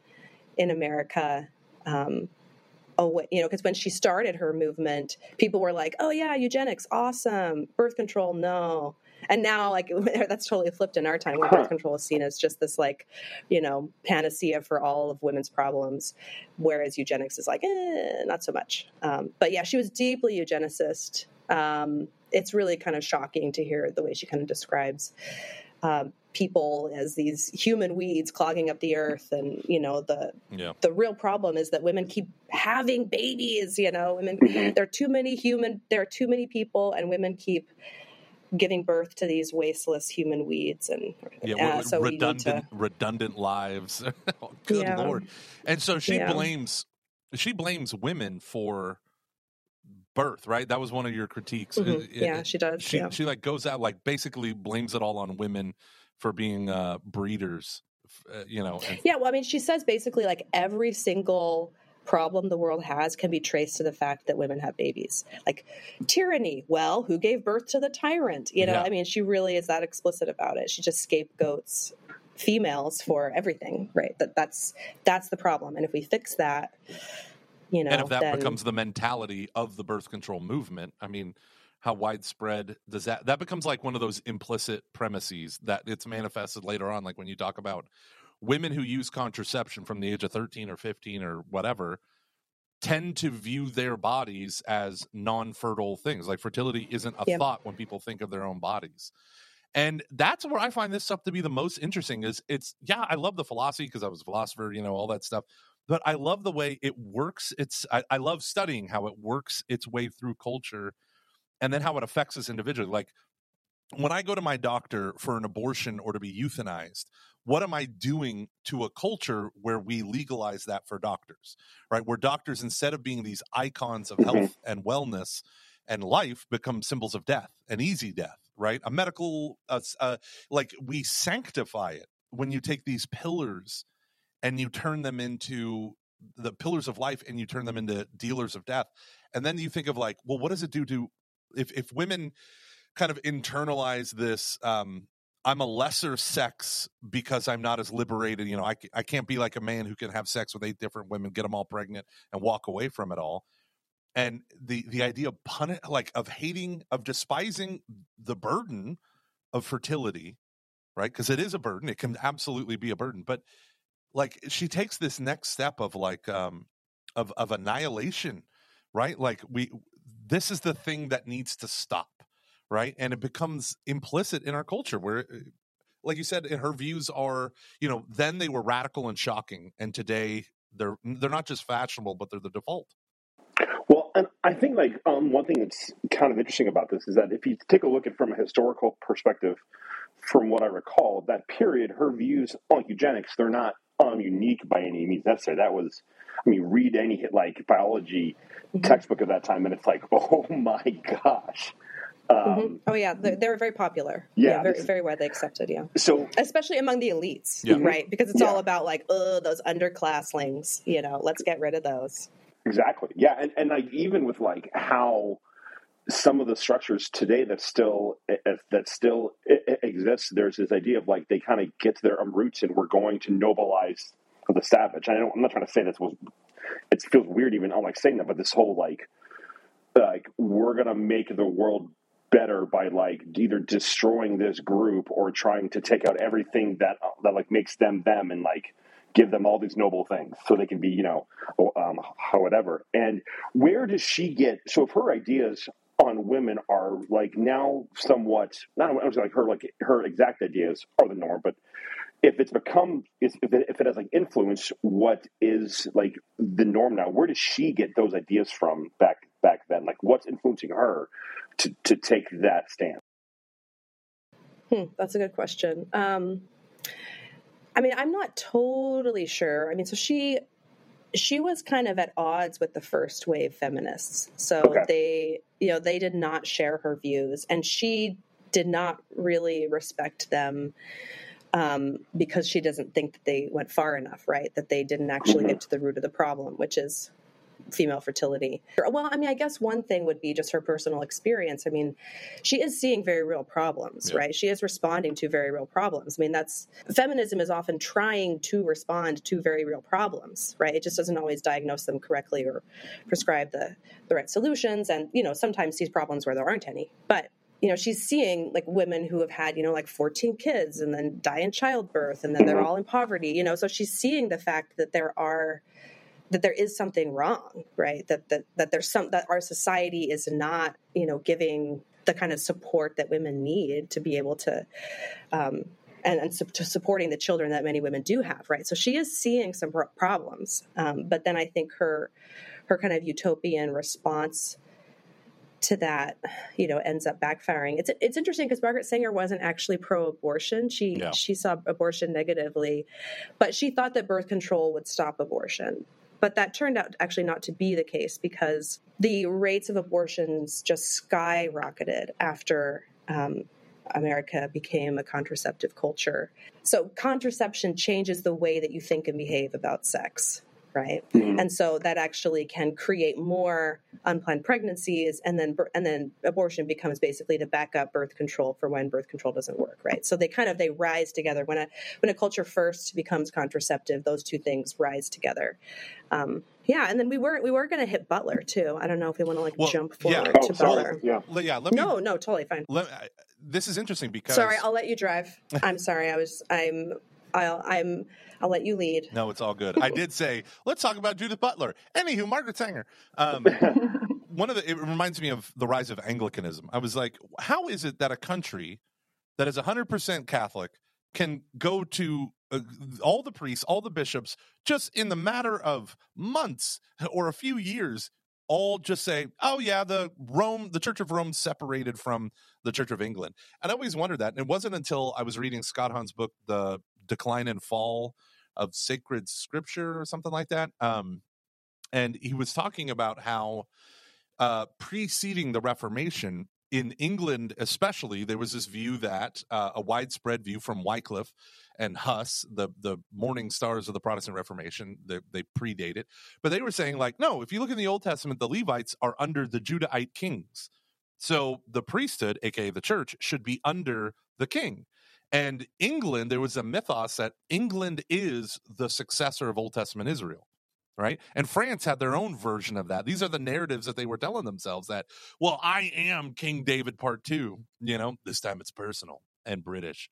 in america um, away you know because when she started her movement people were like oh yeah eugenics awesome birth control no and now like that's totally flipped in our time. Where birth control is seen as just this like you know panacea for all of women's problems whereas eugenics is like eh, not so much. Um, but yeah she was deeply eugenicist. Um, it's really kind of shocking to hear the way she kind of describes um, people as these human weeds clogging up the earth. And you know the Yeah. the real problem is that women keep having babies you know? Women Mhm. there are too many human there are too many people and women keep giving birth to these wasteless human weeds and Yeah, uh, so redundant to redundant lives. Oh, Good Yeah. lord! And so she Yeah. blames she blames women for birth, right? That was one of your critiques. Mhm. It- it- yeah she does she yeah she like goes out like basically blames it all on women for being uh breeders, uh, you know. And, Yeah, well, I mean, she says basically like every single problem the world has can be traced to the fact that women have babies. Like tyranny, well, who gave birth to the tyrant? You know, Yeah. I mean, she really is that explicit about it. She just scapegoats females for everything, right? That that's that's the problem. And if we fix that, you know, and if that then becomes the mentality of the birth control movement, I mean, how widespread does that? That becomes like one of those implicit premises that it's manifested later on, like when you talk about women who use contraception from the age of 13 or 15 or whatever tend to view their bodies as non-fertile things like fertility isn't a Yeah. thought when people think of their own bodies and that's where i find this stuff to be the most interesting is it's yeah i love the philosophy because i was a philosopher you know all that stuff but i love the way it works it's I, I love studying how it works its way through culture and then how it affects us individually like when I go to my doctor for an abortion or to be euthanized, what am I doing to a culture where we legalize that for doctors, right? Where doctors, instead of being these icons of Mhm. health and wellness and life, become symbols of death and easy death, right? A medical, uh, uh, like we sanctify it when you take these pillars and you turn them into the pillars of life and you turn them into dealers of death. And then you think of like, well, what does it do to if if women kind of internalize this um i'm a lesser sex because i'm not as liberated you know i, I can't be like a man who can have sex with eight different women get them all pregnant and walk away from it all. And the the idea of pun like of hating of despising the burden of fertility right? Because it is a burden it can absolutely be a burden but like she takes this next step of like um of of annihilation right? Like we this is the thing that needs to stop right and it becomes implicit in our culture where uh, like you said her views are you know then they were radical and shocking and today they're they're not just fashionable but they're the default Well, and I think like um, one thing that's kind of interesting about this is that if you take a look at from a historical perspective, from what I recall, that period, her views on eugenics, they're not um, unique by any means necessary. That was, I mean, read any like biology Mhm. textbook of that time, and it's like, oh my gosh. Um, Mhm. Oh yeah, they, they were very popular. Yeah, very very widely accepted. Yeah, So especially among the elites, Yeah. right? Because it's Yeah. all about like, oh, those underclasslings. You know, let's get rid of those. Exactly. Yeah, and and like even with like how some of the structures today that still eh, that still exists, there's this idea of like they kind of get to their um, roots and we're going to nobilize the savage. I don't, I'm not trying to say this was. It feels weird even I'm like saying that, but this whole like like we're gonna make the world better by like either destroying this group or trying to take out everything that that like makes them them and like give them all these noble things so they can be you know um, how whatever. And where does she get so if her ideas on women are like now somewhat not I was like her like her exact ideas are the norm but if it's become if it, if it has like influence what is like the norm now where does she get those ideas from back back then like what's influencing her to to take that stance Hmm, that's a good question. Um, I mean, I'm not totally sure. I mean, so she she was kind of at odds with the first wave feminists. So Okay. they, you know, they did not share her views, and she did not really respect them um, because she doesn't think that they went far enough, right? That they didn't actually Mhm. get to the root of the problem, which is female fertility. Well, I mean, I guess one thing would be just her personal experience. I mean, she is seeing very real problems, Yeah. right? She is responding to very real problems. I mean, that's feminism is often trying to respond to very real problems, right? It just doesn't always diagnose them correctly or prescribe the the right solutions and, you know, sometimes sees problems where there aren't any. But you know, she's seeing like women who have had, you know, like 14 kids and then die in childbirth and then they're all in poverty, you know. So she's seeing the fact that there are that there is something wrong, right? That that that there's some that our society is not, you know, giving the kind of support that women need to be able to um and, and su- to supporting the children that many women do have, right? So she is seeing some pro- problems, um, but then I think her her kind of utopian response to that, you know, ends up backfiring. It's it's interesting because Margaret Sanger wasn't actually pro-abortion. She Yeah. she saw abortion negatively, but she thought that birth control would stop abortion. But that turned out actually not to be the case because the rates of abortions just skyrocketed after um, America became a contraceptive culture. So contraception changes the way that you think and behave about sex, right? Mhm. and so that actually can create more unplanned pregnancies and then and then abortion becomes basically the backup birth control for when birth control doesn't work right so they kind of they rise together when a when a culture first becomes contraceptive those two things rise together um, yeah and then we were we were going to hit butler too i don't know if we want to like Well, jump yeah. forward oh to sorry butler yeah Le- yeah, let me. no no totally fine Let, I- this is interesting because sorry i'll let you drive i'm sorry i was i'm i'll i'm i'll let you lead No, it's all good. I did say let's talk about Judith Butler. Anywho, Margaret Sanger. Um, one of the it reminds me of the rise of Anglicanism. I was like, how is it that a country that is 100% Catholic can go to uh, all the priests, all the bishops, just in the matter of months or a few years, all just say, "Oh yeah, the Rome, the Church of Rome separated from the Church of England." And I always wondered that. And it wasn't until I was reading Scott Hahn's book, "The Decline and Fall of Sacred Scripture," or something like that. Um, and he was talking about how uh, preceding the Reformation in England, especially, there was this view that uh, a widespread view from Wycliffe and Huss, the the morning stars of the Protestant Reformation, they, they predate it, but they were saying like, no, if you look in the Old Testament, the Levites are under the Judahite kings, so the priesthood, aka the church, should be under the king. And England, there was a mythos that England is the successor of Old Testament Israel right? And France had their own version of that. These are the narratives that they were telling themselves that, well, I am King David part two, you know, this time it's personal and British.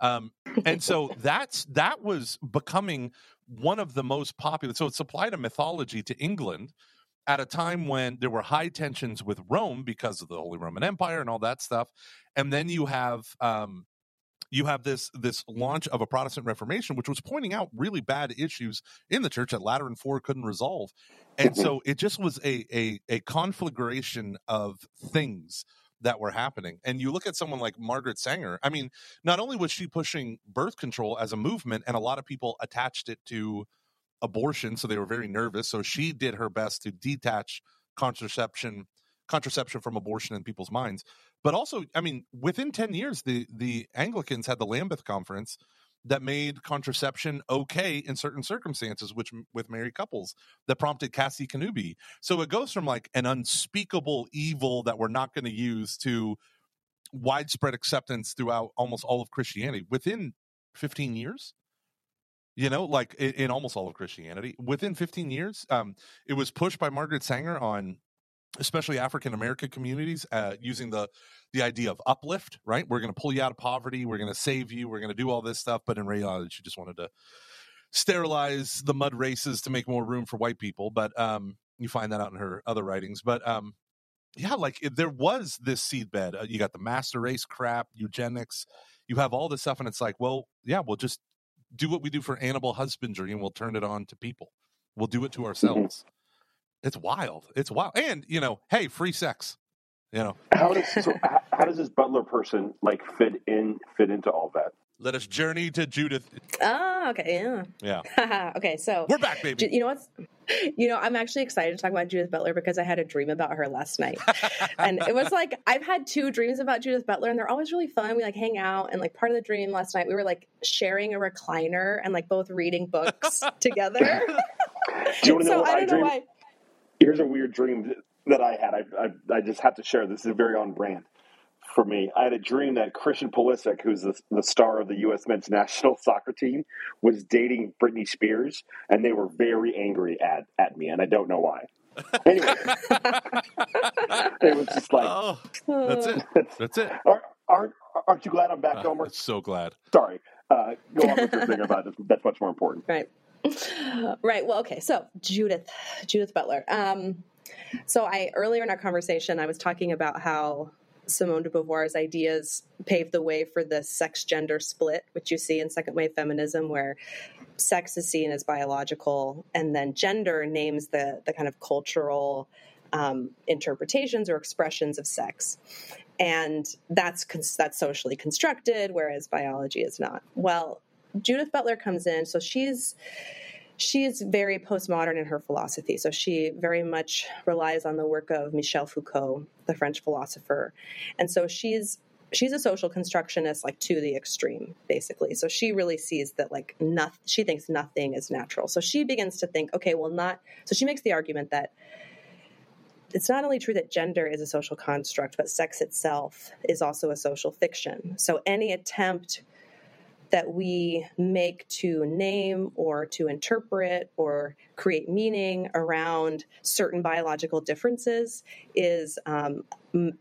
Um, and so that's that was becoming one of the most popular. So it's applied a mythology to England at a time when there were high tensions with Rome because of the Holy Roman Empire and all that stuff. And then you have um, you have this this launch of a Protestant Reformation, which was pointing out really bad issues in the church that Lateran Four couldn't resolve, and Mhm. so it just was a a a conflagration of things that were happening. And you look at someone like Margaret Sanger. I mean, not only was she pushing birth control as a movement, and a lot of people attached it to abortion, so they were very nervous. So she did her best to detach contraception contraception from abortion in people's minds. But also, I mean, within 10 years, the the Anglicans had the Lambeth Conference that made contraception okay in certain circumstances, which with married couples that prompted Casti Connubii. So it goes from like an unspeakable evil that we're not going to use to widespread acceptance throughout almost all of Christianity within 15 years. You know, like in, in almost all of Christianity, within 15 years, um, it was pushed by Margaret Sanger on especially African American communities, uh, using the the idea of uplift. Right, we're going to pull you out of poverty, we're going to save you, we're going to do all this stuff. But in reality, she just wanted to sterilize the mud races to make more room for white people. But um, you find that out in her other writings. But um, yeah, like it, there was this seedbed. Uh, you got the master race crap, eugenics. You have all this stuff, and it's like, well, yeah, we'll just do what we do for animal husbandry, and we'll turn it on to people. We'll do it to ourselves. It's wild. It's wild. And you know, hey, free sex. You know, How does so, how, how does this butler person like fit in fit into all that? let us journey to Judith. Oh, okay, Yeah, yeah. okay, so we're back, baby. You know what's you know, I'm actually excited to talk about Judith Butler because I had a dream about her last night. and it was like I've had two dreams about Judith Butler and they're always really fun. We like hang out and like part of the dream last night we were like sharing a recliner and like both reading books together. Do you want to know so what I I don't know dreamed? why. Here's a weird dream that I had. I, I, I just have to share. This is very on brand for me. I had a dream that Christian Pulisic, who's the, the star of the U.S. men's national soccer team, was dating Britney Spears, and they were very angry at, at me, and I don't know why. Anyway, it was just like, oh, that's it. That's it. aren't, aren't, aren't you glad I'm back, Uh, Gomer? so glad. Sorry. Uh, go on with your thing about this. That's much more important. Right. Right. Well, okay. So Judith, Judith Butler. Um, so I earlier in our conversation, I was talking about how Simone de Beauvoir's ideas paved the way for the sex gender split, which you see in second wave feminism, where sex is seen as biological, and then gender names the the kind of cultural um, interpretations or expressions of sex, and that's that's socially constructed, whereas biology is not. Well, Judith Butler comes in, so she's she's very postmodern in her philosophy. So she very much relies on the work of Michel Foucault, the French philosopher, and so she's she's a social constructionist like to the extreme basically. So she really sees that like nothing she thinks nothing is natural. So she begins to think okay well not so she makes the argument that it's not only true that gender is a social construct but sex itself is also a social fiction. So any attempt that we make to name or to interpret or create meaning around certain biological differences is um,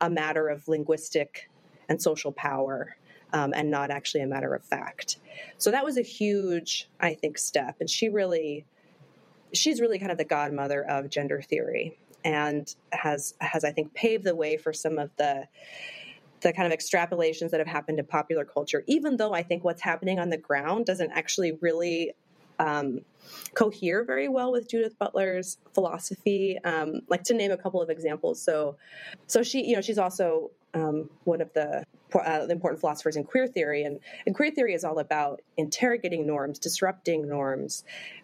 a matter of linguistic and social power um, and not actually a matter of fact. So that was a huge, I think, step. And she really, she's really kind of the godmother of gender theory and has, has I think, paved the way for some of the the kind of extrapolations that have happened in popular culture, even though I think what's happening on the ground doesn't actually really um, cohere very well with Judith Butler's philosophy. Um, like to name a couple of examples. So, so she, you know, she's also um, one of the, uh, important philosophers in queer theory, and, and queer theory is all about interrogating norms, disrupting norms,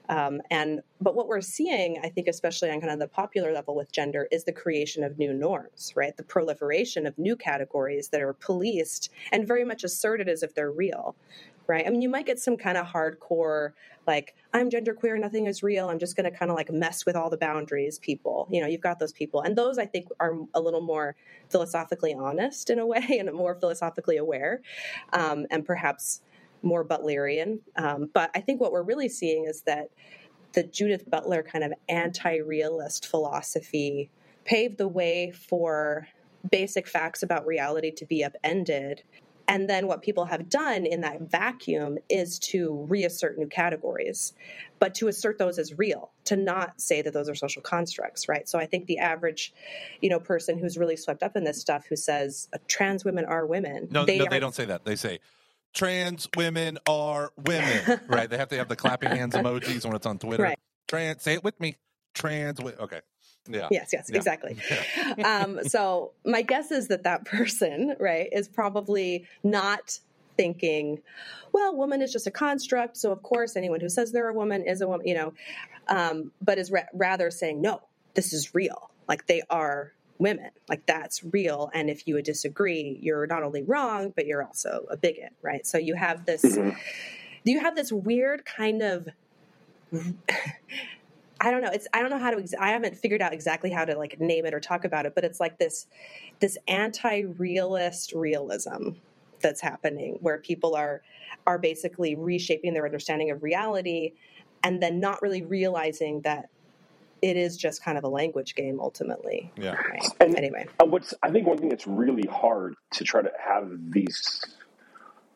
um, and but what we're seeing, I think, especially on kind of the popular level with gender, is the creation of new norms, right? The proliferation of new categories that are policed and very much asserted as if they're real, right? I mean, you might get some kind of hardcore, like, I'm genderqueer, nothing is real, I'm just going to kind of like mess with all the boundaries people. You know, you've got those people. And those, I think, are a little more philosophically honest in a way and more philosophically aware um, and perhaps more Butlerian. Um, but I think what we're really seeing is that the Judith Butler kind of anti realist philosophy paved the way for basic facts about reality to be upended. And then what people have done in that vacuum is to reassert new categories, but to assert those as real, to not say that those are social constructs, right? So I think the average, you know, person who's really swept up in this stuff who says uh, trans women are women, No, they, no, they don't say that. They say trans women are women. right? They have to have the clapping hands emojis when it's on Twitter. Right. Trans. Say it with me. Trans. Okay. Yeah. Yes, yes, Yeah. exactly. um, so my guess is that that person, right, is probably not thinking, well, woman is just a construct. So of course, anyone who says they're a woman is a woman, you know, um, but is ra- rather saying, no, this is real. Like they are women. Like that's real. And if you would disagree, you're not only wrong, but you're also a bigot, right? So you have this, Mhm. you have this weird kind of I don't know. It's I don't know how to. Ex- I haven't figured out exactly how to like name it or talk about it, but it's like this this anti-realist realism that's happening, where people are are basically reshaping their understanding of reality, and then not really realizing that it is just kind of a language game ultimately. Yeah. Right. And- Anyway, And what's I think one thing that's really hard to try to have these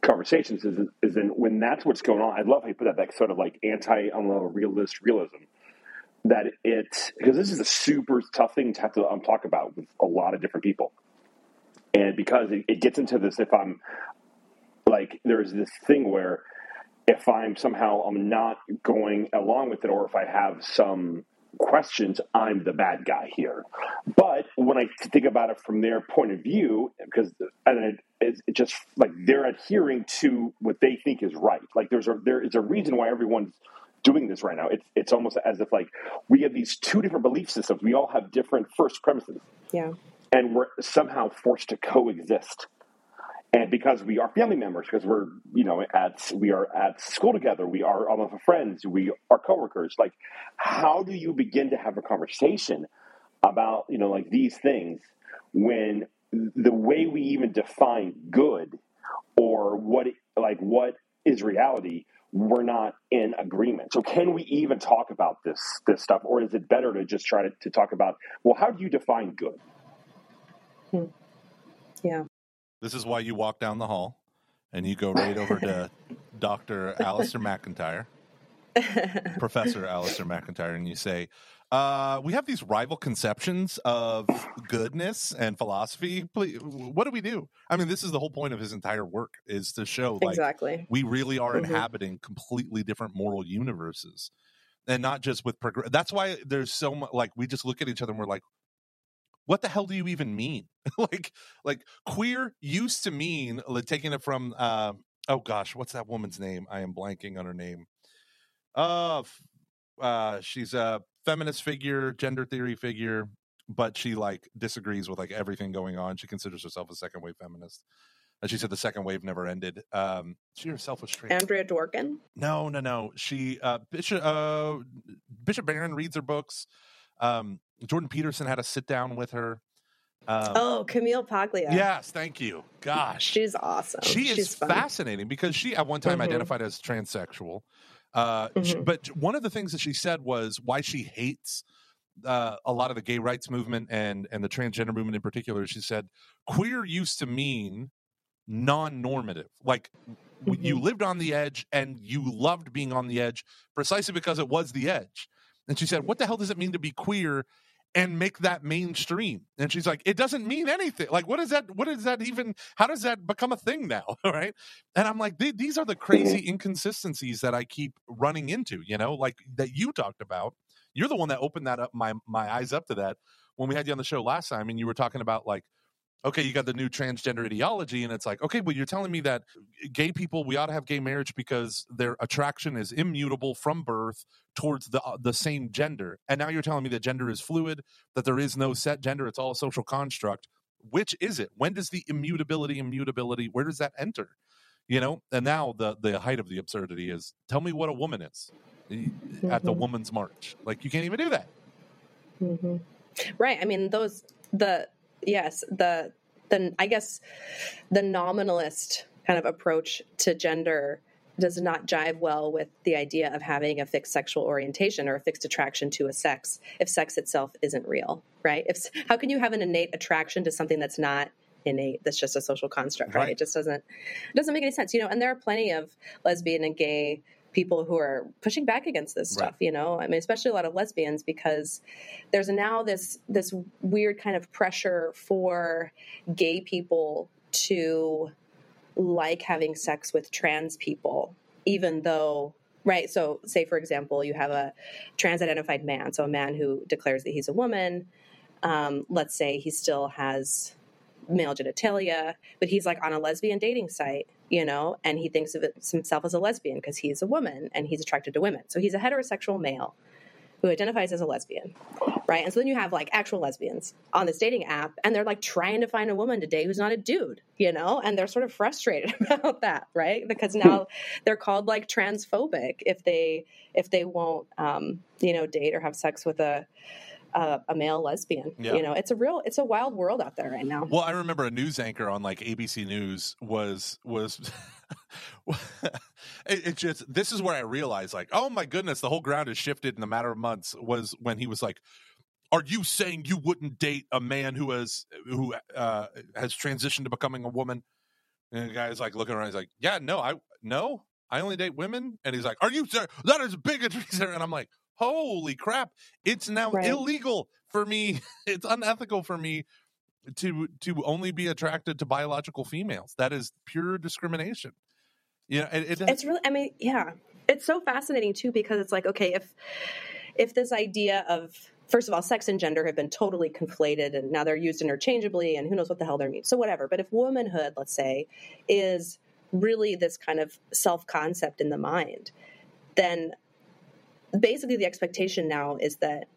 conversations is is in when that's what's going on. I love how you put that that sort of like anti realist realism. That it because this is a super tough thing to have to um, talk about with a lot of different people, and because it, it gets into this if I'm like there's this thing where if I'm somehow I'm not going along with it, or if I have some questions, I'm the bad guy here. But when I think about it from their point of view, because and it, it's it just like they're adhering to what they think is right. Like there's a there is a reason why everyone's doing this right now. It's it's almost as if like we have these two different belief systems. We all have different first premises, yeah, and we're somehow forced to coexist. And because we are family members, because we're you know at we are at school together, we are all of our friends, we are coworkers. Like, how do you begin to have a conversation about you know like these things when the way we even define good or what like what is reality we're not in agreement so can we even talk about this this stuff or is it better to just try to, to talk about well how do you define good hmm. yeah. This is why you walk down the hall and you go right over to Dr. Alasdair MacIntyre, Professor Alasdair MacIntyre, and you say, uh, we have these rival conceptions of goodness and philosophy. Please, what do we do? I mean, this is the whole point of his entire work is to show like exactly. we really are Mhm. inhabiting completely different moral universes and not just with progress that's why there's so much like we just look at each other and we're like what the hell do you even mean like like queer used to mean like, taking it from uh, oh gosh what's that woman's name i am blanking on her name uh, uh she's a feminist figure gender theory figure but she like disagrees with like everything going on she considers herself a second wave feminist and she said the second wave never ended. Um, she herself was straight. Andrea Dworkin. No, no, no. She uh, Bishop uh, Bishop Barron reads her books. Um, Jordan Peterson had a sit down with her. Um, oh, Camille Paglia. yes, thank you. Gosh, She's awesome. she She's is fun. fascinating because she at one time Mhm. identified as transsexual. Uh, Mhm. but one of the things that she said was why she hates uh, a lot of the gay rights movement and and the transgender movement in particular. She said queer used to mean non-normative, like w you lived on the edge and you loved being on the edge precisely because it was the edge. And she said, "What the hell does it mean to be queer?" And make that mainstream. And she's like, it doesn't mean anything. Like, what is that? What is that even? How does that become a thing now? Right. And I'm like, these are the crazy mm-hmm. inconsistencies that I keep running into, you know, like that you talked about. You're the one that opened that up, my, my eyes up to that when we had you on the show last time. And you were talking about like, okay, you got the new transgender ideology. And it's like, okay, well, you're telling me that gay people, we ought to have gay marriage because their attraction is immutable from birth towards the, uh, the same gender. And now you're telling me that gender is fluid, that there is no set gender, it's all a social construct. Which is it? When does the immutability, immutability, where does that enter? You know, and now the the height of the absurdity is tell me what a woman is y- at the Mhm. woman's march. Like you can't even do that. hmm Right. I mean, those the yes the the I guess the nominalist kind of approach to gender does not jive well with the idea of having a fixed sexual orientation or a fixed attraction to a sex if sex itself isn't real, right? If how can you have an innate attraction to something that's not innate that's just a social construct, right? Right. It just doesn't it doesn't make any sense, you know. And there are plenty of lesbian and gay people who are pushing back against this Right. stuff, you know. I mean, especially a lot of lesbians because there's now this this weird kind of pressure for gay people to like having sex with trans people, even though right so say for example you have a trans identified man so a man who declares that he's a woman um, let's say he still has male genitalia but he's like on a lesbian dating site you know and he thinks of himself as a lesbian because he's a woman and he's attracted to women so he's a heterosexual male who identifies as a lesbian, right? And so then you have like actual lesbians on this dating app, and they're like trying to find a woman to date who's not a dude, you know, and they're sort of frustrated about that, right? Because now they're called like transphobic if they if they won't, um, you know, date or have sex with a a, a male lesbian. Yeah. You know, it's a real, it's a wild world out there right now. Well, I remember a news anchor on like ABC News was was. it, it, just this is where I realized, like, oh my goodness, the whole ground has shifted in a matter of months. Was when he was like, "Are you saying you wouldn't date a man who has who uh, has transitioned to becoming a woman?" And the guy's like looking around. He's like, "Yeah, no, I no, I only date women." And he's like, "Are you sir, that is bigotry?" And I'm like, "Holy crap! It's now right. illegal for me. It's unethical for me to to only be attracted to biological females. That is pure discrimination." You know, it, it it's really. I mean, yeah, it's so fascinating too because it's like, okay, if if this idea of first of all, sex and gender have been totally conflated and now they're used interchangeably and who knows what the hell they're mean. So whatever. But if womanhood, let's say, is really this kind of self concept in the mind, then basically the expectation now is that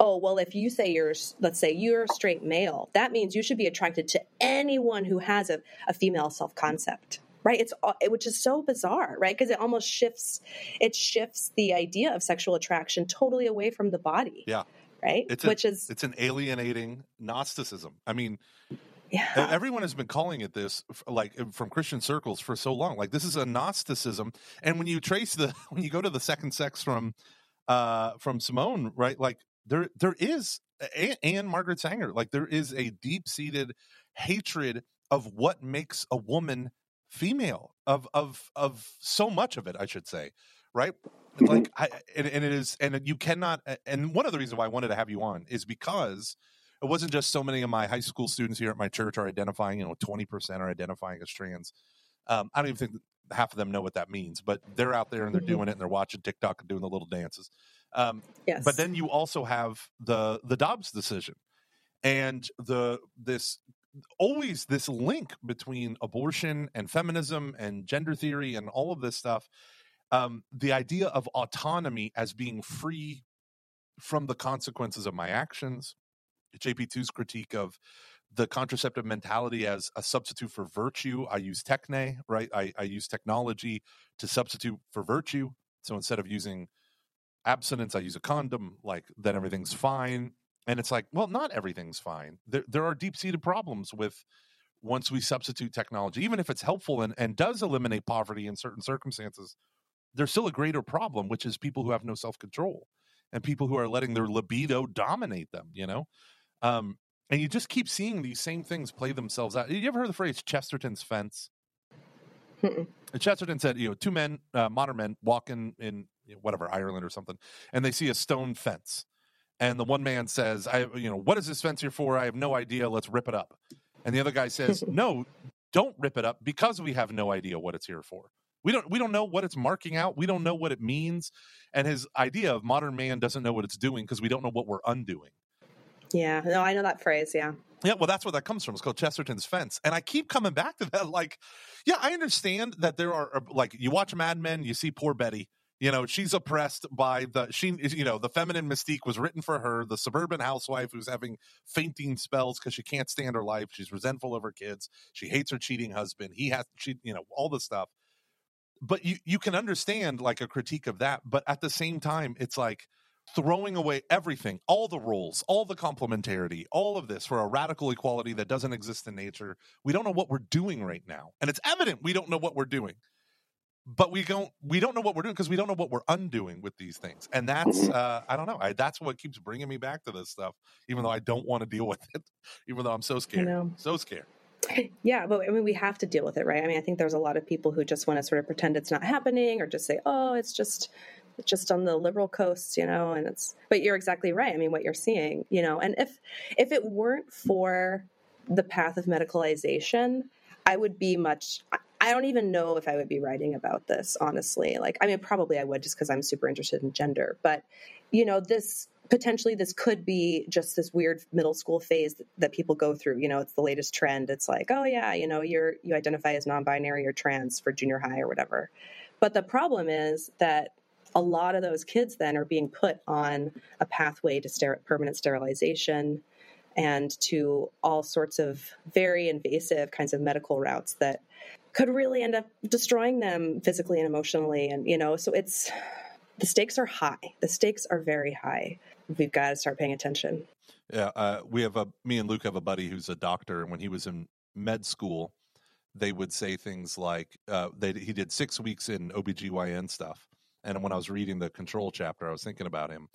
oh well if you say you're let's say you're a straight male that means you should be attracted to anyone who has a, a female self concept right? It's which is so bizarre right? Because it almost shifts it shifts the idea of sexual attraction totally away from the body yeah. right? It's which is it's an alienating gnosticism. I mean yeah. Everyone has been calling it this, like from Christian circles, for so long. Like this is a Gnosticism, and when you trace the, when you go to the second sex from, uh, from Simone, right? Like there, there is, and Margaret Sanger, like there is a deep seated hatred of what makes a woman female of of of so much of it i should say right mm-hmm. like I, and, and, it is and you cannot and one of the reasons why i wanted to have you on is because it wasn't just so many of my high school students here at my church are identifying you know 20% are identifying as trans um, i don't even think half of them know what that means but they're out there and they're mm-hmm. doing it and they're watching tiktok and doing the little dances um, yes. but then you also have the the dobbs decision and the this always this link between abortion and feminism and gender theory and all of this stuff. Um, the idea of autonomy as being free from the consequences of my actions. JP2's critique of the contraceptive mentality as a substitute for virtue. I use techne, right? I, I use technology to substitute for virtue. So instead of using abstinence, I use a condom, like then everything's fine and it's like well not everything's fine there, there are deep-seated problems with once we substitute technology even if it's helpful and, and does eliminate poverty in certain circumstances there's still a greater problem which is people who have no self-control and people who are letting their libido dominate them you know um, and you just keep seeing these same things play themselves out you ever heard the phrase chesterton's fence chesterton said you know two men uh, modern men walk in in you know, whatever ireland or something and they see a stone fence and the one man says, "I, you know, what is this fence here for? I have no idea. Let's rip it up." And the other guy says, "No, don't rip it up because we have no idea what it's here for. We don't we don't know what it's marking out. We don't know what it means." And his idea of modern man doesn't know what it's doing because we don't know what we're undoing. Yeah, no, I know that phrase. Yeah. Yeah, well, that's where that comes from. It's called Chesterton's fence, and I keep coming back to that. Like, yeah, I understand that there are uh, like you watch Mad Men, you see poor Betty, you know she's oppressed by the she you know the feminine mystique was written for her the suburban housewife who's having fainting spells because she can't stand her life she's resentful of her kids she hates her cheating husband he has she you know all the stuff but you you can understand like a critique of that but at the same time it's like throwing away everything all the roles all the complementarity all of this for a radical equality that doesn't exist in nature. We don't know what we're doing right now. And it's evident we don't know what we're doing. But we don't we don't know what we're doing because we don't know what we're undoing with these things. And that's mm-hmm. uh i don't know. I, that's what keeps bringing me back to this stuff even though i don't want to deal with it even though i'm so scared so scared. Yeah but i mean we have to deal with it right? I mean i think there's a lot of people who just want to sort of pretend it's not happening or just say oh it's just just on the liberal coast you know and it's but you're exactly right i mean what you're seeing you know and if if it weren't for the path of medicalization I would be much. I don't even know if I would be writing about this, honestly. Like, I mean, probably I would just because I'm super interested in gender. But, you know, this potentially this could be just this weird middle school phase that, that people go through. You know, it's the latest trend. It's like, oh yeah, you know, you're you identify as non-binary or trans for junior high or whatever. But the problem is that a lot of those kids then are being put on a pathway to ster- permanent sterilization and to all sorts of very invasive kinds of medical routes that could really end up destroying them physically and emotionally. And you know so it's the stakes are high. The stakes are very high. We've got to start paying attention. Yeah uh, we have a me and luke have a buddy who's a doctor and when he was in med school they would say things like uh, they, he did six weeks in obgyn stuff and when i was reading the control chapter i was thinking about him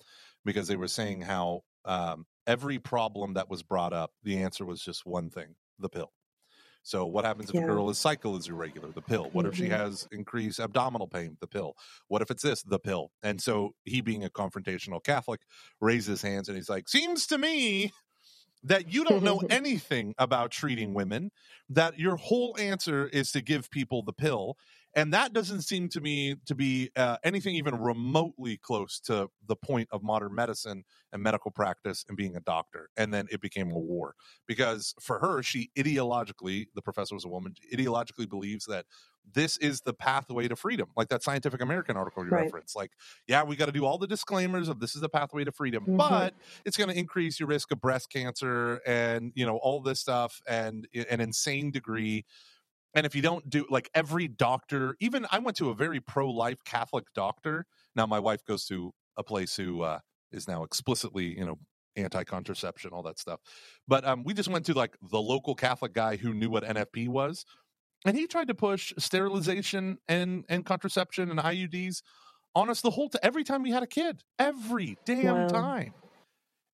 because they were saying how um, every problem that was brought up, the answer was just one thing the pill. So, what happens if yeah. a girl's cycle is irregular? The pill. What mm-hmm. if she mm-hmm. has increased abdominal pain? The pill. What if it's this? The pill. And so, he being a confrontational Catholic raises his hands and he's like, Seems to me that you don't know anything about treating women, that your whole answer is to give people the pill and that doesn't seem to me to be uh, anything even remotely close to the point of modern medicine and medical practice and being a doctor and then it became a war because for her she ideologically the professor was a woman ideologically believes that this is the pathway to freedom like that scientific american article you right. referenced like yeah we got to do all the disclaimers of this is the pathway to freedom mm-hmm. but it's going to increase your risk of breast cancer and you know all this stuff and an insane degree and if you don't do like every doctor even i went to a very pro-life catholic doctor. Now my wife goes to a place who uh, is now explicitly you know anti-contraception all that stuff. But um, we just went to like the local catholic guy who knew what nfp was and he tried to push sterilization and and contraception and iuds on us the whole time every time we had a kid every damn wow. time.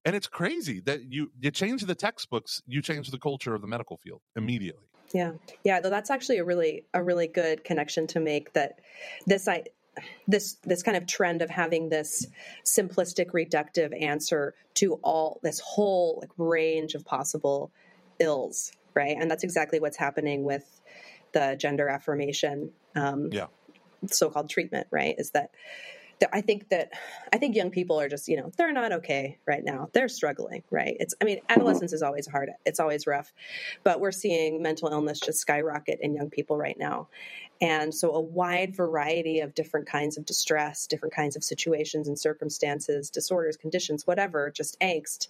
And it's crazy that you you change the textbooks you change the culture of the medical field immediately yeah. Yeah though that's actually a really a really good connection to make that this i this this kind of trend of having this simplistic reductive answer to all this whole like range of possible ills right? And that's exactly what's happening with the gender affirmation um, yeah. so-called treatment right? Is that I think that I think young people are just you know they're not okay right now. They're struggling, right? It's I mean mm-hmm. adolescence is always hard. It's always rough, but we're seeing mental illness just skyrocket in young people right now, and so a wide variety of different kinds of distress, different kinds of situations and circumstances, disorders, conditions, whatever, just angst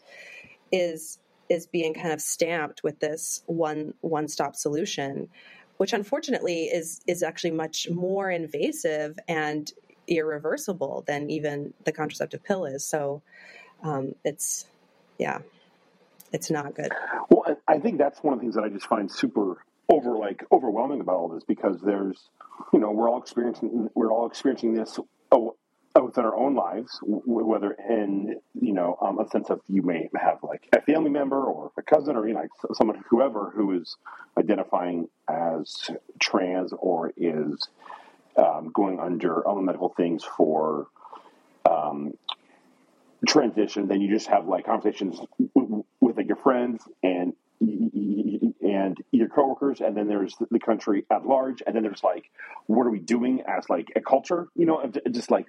is is being kind of stamped with this one one stop solution which unfortunately is is actually much more invasive and irreversible than even the contraceptive pill is. So um, it's, yeah, it's not good. Well, I think that's one of the things that I just find super over like overwhelming about all this because there's, you know, we're all experiencing we're all experiencing this within our own lives, whether in you know um, a sense of you may have like a family member or a cousin or you know someone whoever who is identifying as trans or is um, going under medical things for um, transition, then you just have like conversations with, like your friends and and your coworkers, and then there's the country at large, and then there's like, what are we doing as like a culture? You know, just like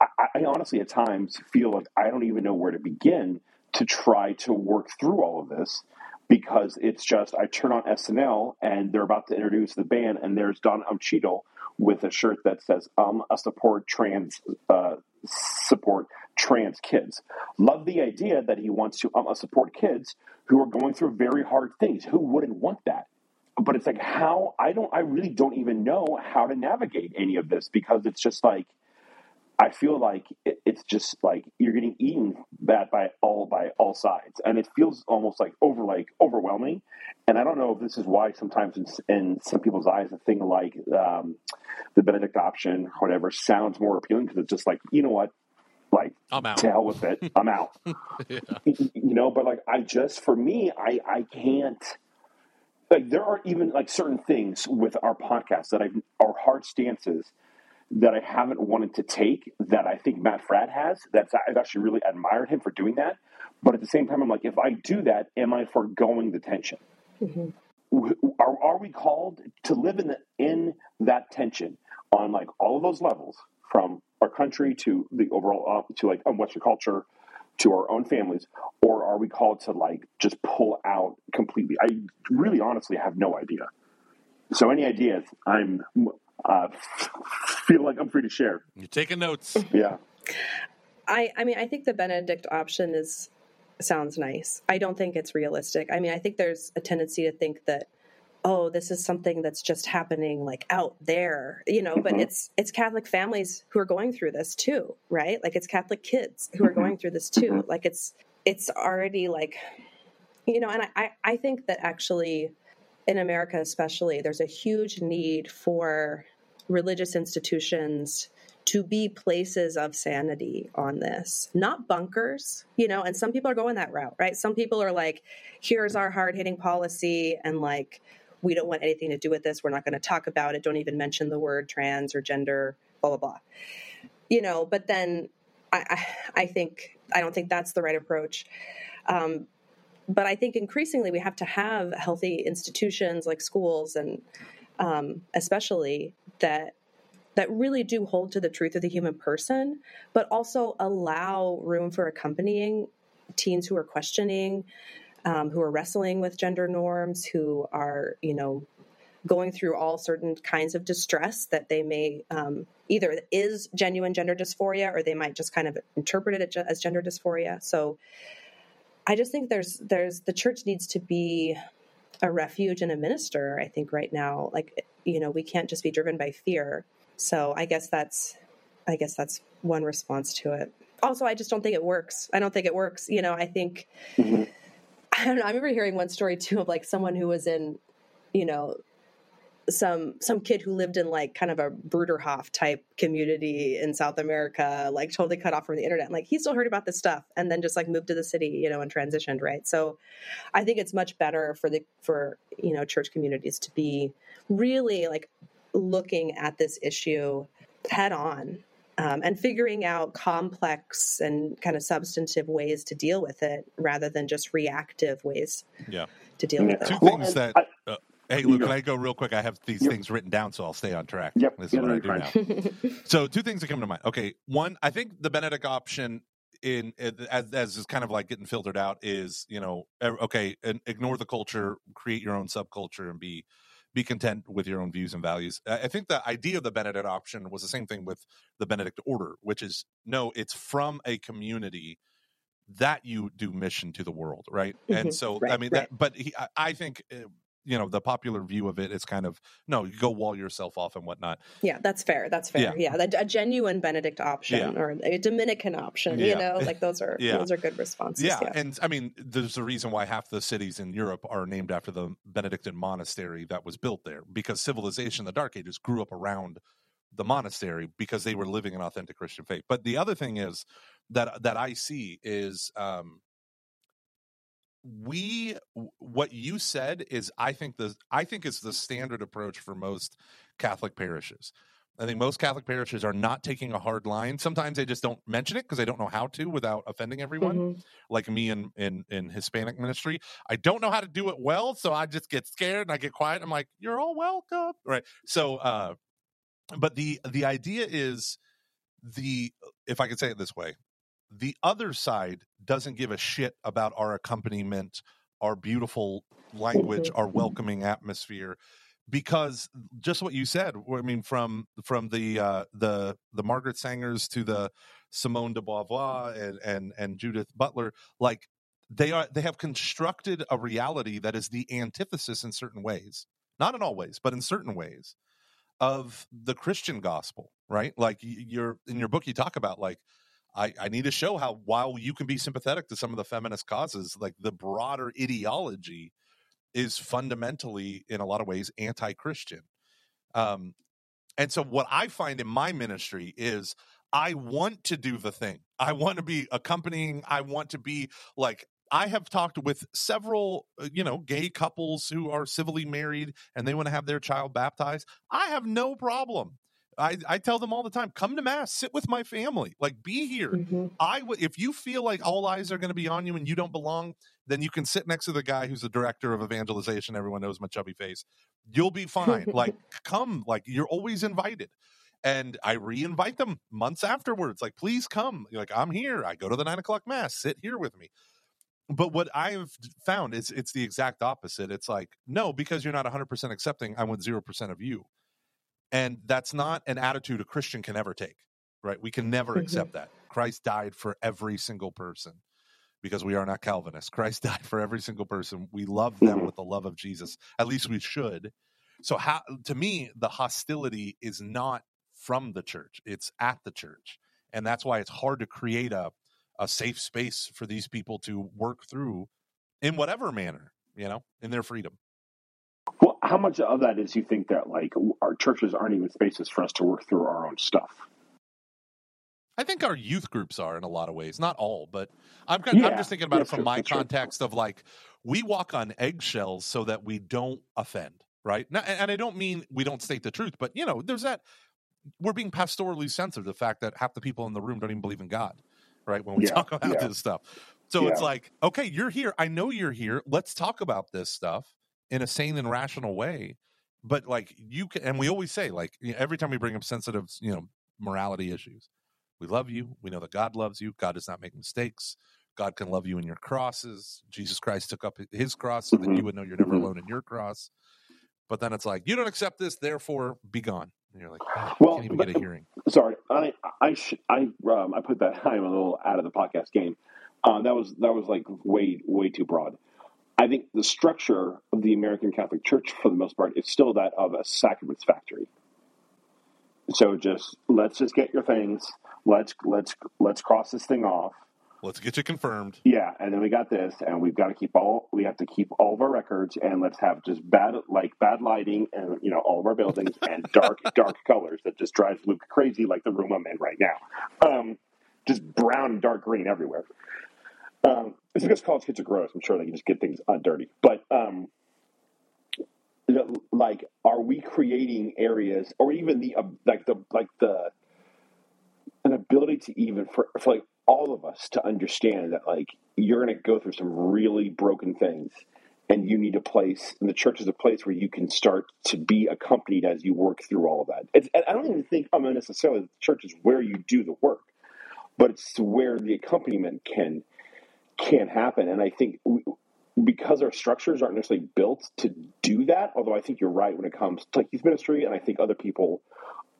I, honestly at times feel like I don't even know where to begin to try to work through all of this because it's just I turn on SNL and they're about to introduce the band, and there's Don Cheadle with a shirt that says "Um, a support trans uh, support trans kids." Love the idea that he wants to um, support kids who are going through very hard things. Who wouldn't want that? But it's like how I don't. I really don't even know how to navigate any of this because it's just like I feel like it, it's just like you're getting eaten that by all by all sides, and it feels almost like over like overwhelming. And I don't know if this is why sometimes in, in some people's eyes a thing like um, the Benedict option or whatever sounds more appealing because it's just like you know what, like I'm out. To hell with it, I'm out. yeah. You know, but like I just for me, I I can't like there are even like certain things with our podcast that I our hard stances that I haven't wanted to take that I think Matt Fradd has. That's I've actually really admired him for doing that. But at the same time, I'm like, if I do that, am I foregoing the tension? Mm-hmm. are are we called to live in the in that tension on like all of those levels from our country to the overall uh, to like um, Western culture to our own families, or are we called to like just pull out completely? I really honestly have no idea. So any ideas? I'm uh, feel like I'm free to share. You're taking notes. Yeah. I I mean I think the Benedict option is sounds nice. I don't think it's realistic. I mean I think there's a tendency to think that oh this is something that's just happening like out there, you know, but Mhm. it's it's Catholic families who are going through this too, right? Like it's Catholic kids who are Mhm. going through this too. Mhm. Like it's it's already like you know, and I, I I think that actually in America especially there's a huge need for religious institutions to be places of sanity on this, not bunkers, you know. And some people are going that route, right? Some people are like, here's our hard hitting policy, and like, we don't want anything to do with this. We're not going to talk about it. Don't even mention the word trans or gender, blah, blah, blah. You know, but then I, I, I think, I don't think that's the right approach. Um, but I think increasingly we have to have healthy institutions like schools and um, especially that that really do hold to the truth of the human person, but also allow room for accompanying teens who are questioning, um, who are wrestling with gender norms, who are, you know, going through all certain kinds of distress that they may um, either is genuine gender dysphoria or they might just kind of interpret it as gender dysphoria. So I just think there's there's the church needs to be a refuge and a minister. I think right now, like you know, we can't just be driven by fear. So I guess that's I guess that's one response to it. Also, I just don't think it works. I don't think it works. You know, I think Mhm. I don't know. I remember hearing one story too of like someone who was in, you know, some some kid who lived in like kind of a Bruderhof type community in South America, like totally cut off from the internet. Like he still heard about this stuff and then just like moved to the city, you know, and transitioned, right? So I think it's much better for the for, you know, church communities to be really like looking at this issue head on um, and figuring out complex and kind of substantive ways to deal with it rather than just reactive ways Yeah. to deal with it. Two things and that. I- uh, hey, Luke, can I go real quick? I have these Yep. things written down, so I'll stay on track. Yep. This is what I do now. So two things that come to mind. Okay, one, I think the Benedict option in as as is kind of like getting filtered out is you know okay, and ignore the culture, create your own subculture, and be be content with your own views and values. I think the idea of the Benedict option was the same thing with the Benedict order, which is no, it's from a community that you do mission to the world, right? And Mhm. so I mean, right. that, but he, I, I think. You know the popular view of it is kind of no. You go wall yourself off and whatnot. Yeah, that's fair. That's fair. Yeah, the- a genuine Benedict option Yeah. or a Dominican option. Yeah. You know, like those are Yeah. those are good responses. Yeah, Yeah. and I mean, there's a reason why half the cities in Europe are named after the Benedictine monastery that was built there, because civilization the Dark Ages grew up around the monastery because they were living an authentic Christian faith. But the other thing is that that I see is um, we what you said is I think the I think is the standard approach for most Catholic parishes. I think most Catholic parishes are not taking a hard line. Sometimes they just don't mention it because they don't know how to without offending everyone Mhm. like me in, in in Hispanic ministry. I don't know how to do it well, so I just get scared and I get quiet. I'm like, "You're all welcome," right? So, uh, but the the idea is the if I could say it this way, the other side doesn't give a shit about our accompaniment, our beautiful language, our welcoming atmosphere. Because just what you said, I mean, from from the uh, the the Margaret Sangers to the Simone de Beauvoir and and and Judith Butler, like they are they have constructed a reality that is the antithesis in certain ways, not in all ways, but in certain ways of the Christian gospel, right? Like you're in your book, you talk about like I, I need to show how while you can be sympathetic to some of the feminist causes, like the broader ideology is fundamentally, in a lot of ways, anti-Christian. Um, and so, what I find in my ministry is I want to do the thing. I want to be accompanying. I want to be like. I have talked with several, uh, you know, gay couples who are civilly married and they want to have their child baptized. I have no problem I, I tell them all the time, come to mass, sit with my family, like be here. Mm-hmm. I w- if you feel like all eyes are going to be on you and you don't belong, then you can sit next to the guy who's the director of evangelization. Everyone knows my chubby face. You'll be fine. like come, like you're always invited. And I re-invite them months afterwards. Like, please come. You're like, I'm here. I go to the nine o'clock mass. Sit here with me. But what I've found is it's the exact opposite. It's like, no, because you're not 100% accepting, I want 0% of you. And that's not an attitude a Christian can ever take, right? We can never Mhm. accept that. Christ died for every single person because we are not Calvinists. Christ died for every single person. We love them Mhm. with the love of Jesus. At least we should. So, how, to me, the hostility is not from the church, it's at the church. And that's why it's hard to create a, a safe space for these people to work through in whatever manner, you know, in their freedom. How much of that is you think that like our churches aren't even spaces for us to work through our own stuff? I think our youth groups are in a lot of ways, not all, but I'm kind I'm just thinking about it from true, my that's true. context of like we walk on eggshells so that we don't offend, right? Now, and I don't mean we don't state the truth, but you know, there's that we're being pastorally sensitive to the fact that half the people in the room don't even believe in God, right? When we Yeah, talk about yeah. this stuff. So it's like, okay, you're here. I know you're here. Let's talk about this stuff in a sane and rational way. But like you can, and we always say, like every time we bring up sensitive, you know, morality issues, we love you. We know that God loves you. God does not make mistakes. God can love you in your crosses. Jesus Christ took up his cross so that Mhm. you would know you're never Mhm. alone in your cross. But then it's like, you don't accept this, therefore be gone. And you're like, oh, Well, can't even but- get a hearing. Sorry, I I sh- I um, I put that I'm a little out of the podcast game. Uh, that was that was like way way too broad. I think the structure of the American Catholic Church, for the most part, is still that of a sacraments factory. So just let's just get your things. Let's let's let's cross this thing off. Let's get you confirmed. Yeah, and then we got this, and we've got to keep all we have to keep all of our records, and let's have just bad like bad lighting, and you know all of our buildings and dark dark colors that just drives Luke crazy, like the room I'm in right now. Um, just brown and dark green everywhere. Um, it's because college kids are gross. I'm sure they can just get things uh, dirty, but um, like, are we creating areas, or even the uh, like the like the an ability to even for, for like all of us to understand that like you're going to go through some really broken things and you need a place and the church is a place where you can start to be accompanied as you work through all of that it's, and i don't even think i'm mean, necessarily the church is where you do the work but it's where the accompaniment can can happen. And i think we, because our structures aren't necessarily built to do that although i think you're right when it comes to youth ministry and i think other people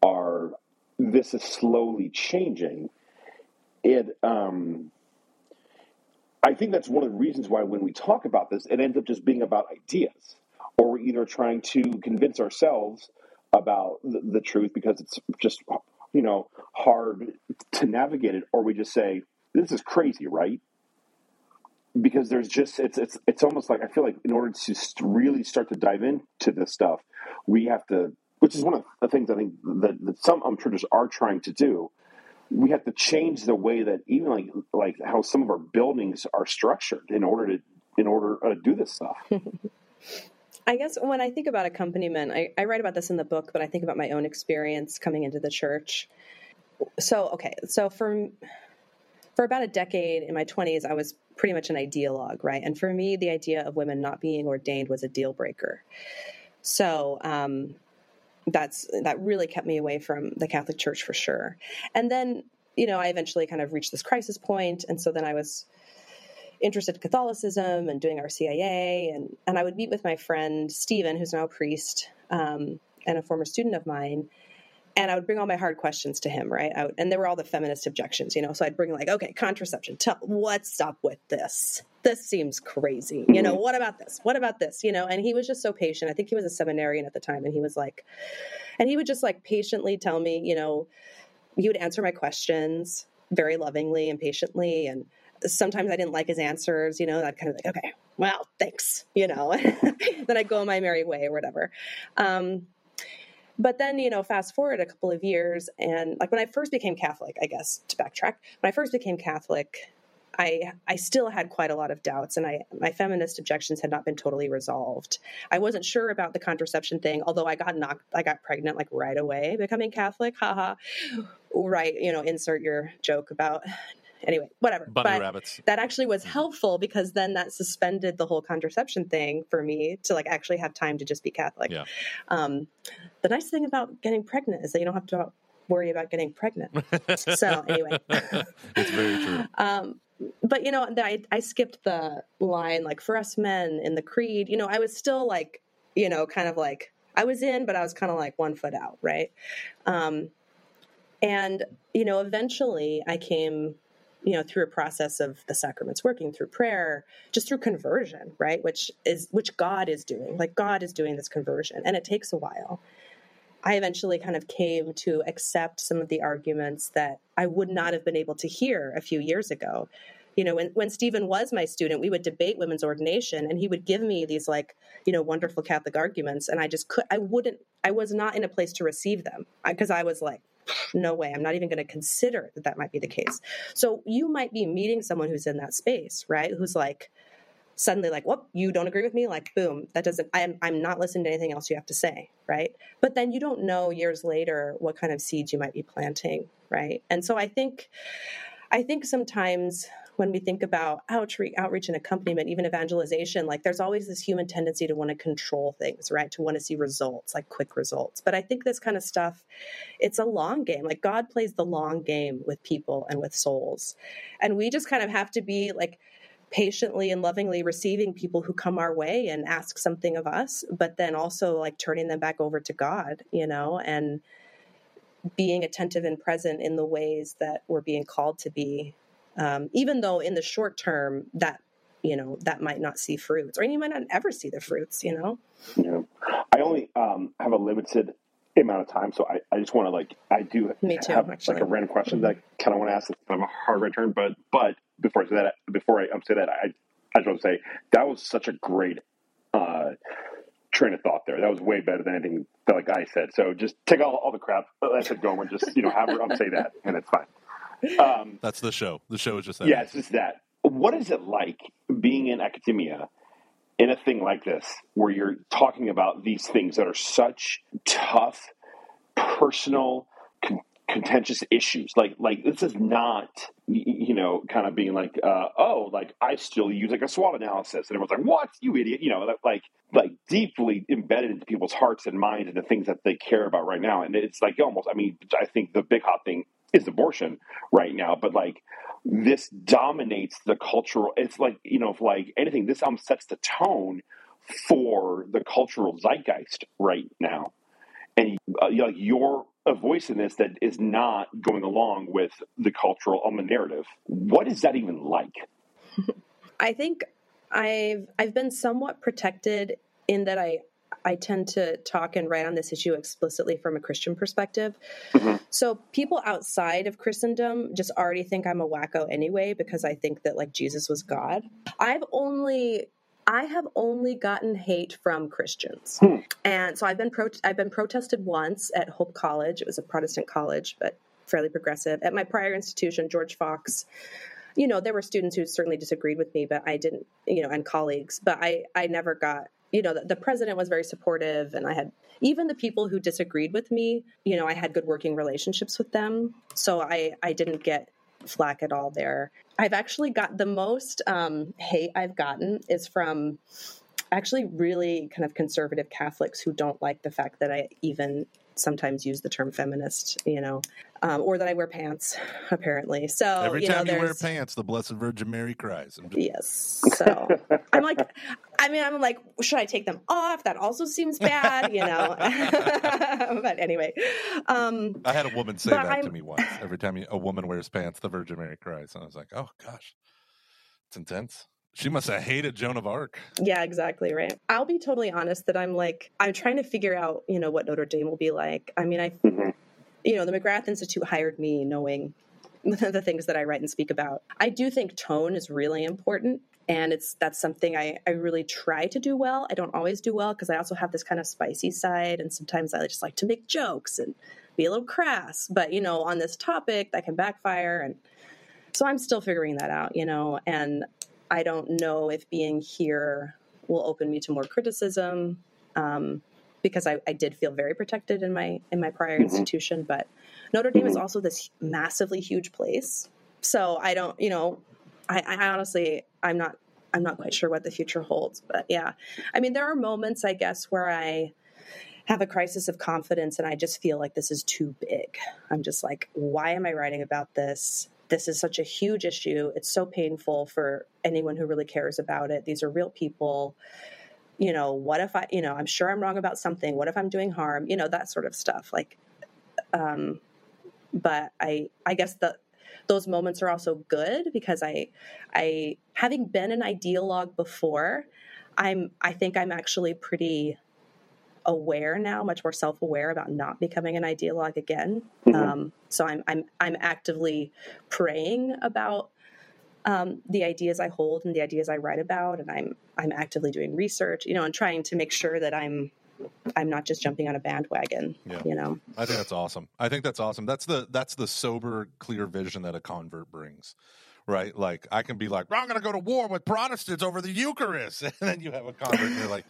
are this is slowly changing. It um i think that's one of the reasons why when we talk about this it ends up just being about ideas or we're either trying to convince ourselves about the, the truth because it's just you know hard to navigate it or we just say this is crazy right because there's just it's it's it's almost like i feel like in order to really start to dive into this stuff we have to which is one of the things i think that, that some churches are trying to do we have to change the way that even like like how some of our buildings are structured in order to in order uh, to do this stuff. I guess when I think about accompaniment, I, I write about this in the book, but I think about my own experience coming into the church. So, okay, so for for about a decade in my 20s, I was pretty much an ideologue, right? And for me, the idea of women not being ordained was a deal breaker. So, um, that's that really kept me away from the Catholic Church for sure. And then, you know, I eventually kind of reached this crisis point, and so then I was interested in Catholicism and doing RCIA, and and I would meet with my friend Stephen, who's now a priest um, and a former student of mine, and I would bring all my hard questions to him, right? Would, and there were all the feminist objections, you know. So I'd bring like, okay, contraception. Tell, what's up with this? This seems crazy. You know, what about this? What about this? You know, and he was just so patient. I think he was a seminarian at the time, and he was like, and he would just like patiently tell me, you know, he would answer my questions very lovingly and patiently, and sometimes I didn't like his answers, you know, I'd kind of like, okay, well, thanks, you know, then I'd go my merry way or whatever. Um, but then, you know, fast forward a couple of years, and like when I first became Catholic, I guess to backtrack, when I first became Catholic, I I still had quite a lot of doubts, and I my feminist objections had not been totally resolved. I wasn't sure about the contraception thing, although I got knocked, I got pregnant like right away, becoming Catholic. Haha, right? You know, insert your joke about. Anyway, whatever. Bunny but rabbits. that actually was helpful because then that suspended the whole contraception thing for me to like actually have time to just be Catholic. Yeah. Um, the nice thing about getting pregnant is that you don't have to worry about getting pregnant. so anyway. it's very true. Um, but you know, I, I skipped the line like for us men in the creed. You know, I was still like, you know, kind of like I was in, but I was kind of like one foot out, right? Um, and you know, eventually I came, you know, through a process of the sacraments working through prayer, just through conversion, right? Which is which God is doing. Like God is doing this conversion, and it takes a while. I eventually kind of came to accept some of the arguments that I would not have been able to hear a few years ago. You know, when, when Stephen was my student, we would debate women's ordination and he would give me these like, you know, wonderful Catholic arguments. And I just could, I wouldn't, I was not in a place to receive them because I, I was like, no way, I'm not even going to consider that that might be the case. So you might be meeting someone who's in that space, right? Who's like, suddenly like whoop you don't agree with me like boom that doesn't I'm, I'm not listening to anything else you have to say right but then you don't know years later what kind of seeds you might be planting right and so i think i think sometimes when we think about outreach, outreach and accompaniment, even evangelization, like there's always this human tendency to want to control things, right? To want to see results, like quick results. But I think this kind of stuff, it's a long game. Like God plays the long game with people and with souls. And we just kind of have to be like, patiently and lovingly receiving people who come our way and ask something of us, but then also like turning them back over to God, you know, and being attentive and present in the ways that we're being called to be. Um, even though in the short term that you know that might not see fruits, or you might not ever see the fruits, you know. Yeah. I only um, have a limited amount of time, so I, I just want to like I do Me too, have actually. like a random question that I kind of want to ask. It's kind of a hard return, but but before I say that, before I um, say that, I I just want to say that was such a great uh, train of thought there. That was way better than anything that like I said. So just take all, all the crap that said going, just you know have her say that, and it's fine. Um, That's the show. The show is just that. yeah, it's just that. What is it like being in academia in a thing like this, where you're talking about these things that are such tough, personal, con- contentious issues? Like, like this is not, you know, kind of being like, uh, oh, like I still use like a SWOT analysis, and everyone's like, what, you idiot? You know, like, like deeply embedded into people's hearts and minds and the things that they care about right now. And it's like almost, I mean, I think the big hot thing is abortion right now, but like this dominates the cultural. It's like you know, if like anything, this album sets the tone for the cultural zeitgeist right now, and uh, you're a voice in this that is not going along with the cultural um, narrative. What is that even like? I think I've I've been somewhat protected in that I I tend to talk and write on this issue explicitly from a Christian perspective. Mhm. So people outside of Christendom just already think I'm a wacko anyway because I think that like Jesus was God. I've only I have only gotten hate from Christians. Hmm. And so I've been pro- I've been protested once at Hope College. It was a Protestant college, but fairly progressive. At my prior institution, George Fox, you know, there were students who certainly disagreed with me, but I didn't, you know, and colleagues, but I, I never got, you know, the, the president was very supportive and I had, even the people who disagreed with me, you know, I had good working relationships with them. So I, I didn't get flack at all there. I've actually got the most um, hate I've gotten is from actually really kind of conservative Catholics who don't like the fact that I even sometimes use the term feminist, you know, um, or that I wear pants, apparently. So Every you know, time you wear pants, the Blessed Virgin Mary cries. I'm just- Yes. So I'm like, I mean, I'm like, should I take them off? That also seems bad, you know. but anyway, um, I had a woman say that to I'm- me once. Every time a woman wears pants, the Virgin Mary cries. And I was like, oh gosh, it's intense. She must have hated Joan of Arc. yeah, exactly right. I'll be totally honest that I'm like, I'm trying to figure out, you know, what Notre Dame will be like. I mean, I, Mhm. you know, the McGrath Institute hired me knowing the things that I write and speak about. I do think tone is really important. And it's that's something I, I really try to do well. I don't always do well because I also have this kind of spicy side, and sometimes I just like to make jokes and be a little crass. But you know, on this topic, that can backfire. And so I'm still figuring that out, you know, and I don't know if being here will open me to more criticism. Um, because I, I, did feel very protected in my in my prior mm-hmm. institution, but Notre Dame is mm-hmm. also this massively huge place. So I don't, you know, I, I honestly I'm not I'm not quite sure what the future holds. But yeah, I mean, there are moments, I guess, where I have a crisis of confidence and I just feel like this is too big. I'm just like, why am I writing about this? This is such a huge issue. It's so painful for anyone who really cares about it. These are real people. You know, what if I, you know, I'm sure I'm wrong about something. What if I'm doing harm? You know, that sort of stuff. Like, um, but I, I guess the those moments are also good because I, I having been an ideologue before, I'm I think I'm actually pretty aware now, much more self aware about not becoming an ideologue again. Mm-hmm. Um, so I'm I'm I'm actively praying about um, the ideas I hold and the ideas I write about, and I'm I'm actively doing research, you know, and trying to make sure that I'm I'm not just jumping on a bandwagon. Yeah. You know, I think that's awesome. I think that's awesome. That's the that's the sober, clear vision that a convert brings. Right, like I can be like, I'm going to go to war with Protestants over the Eucharist, and then you have a convert, and you're like,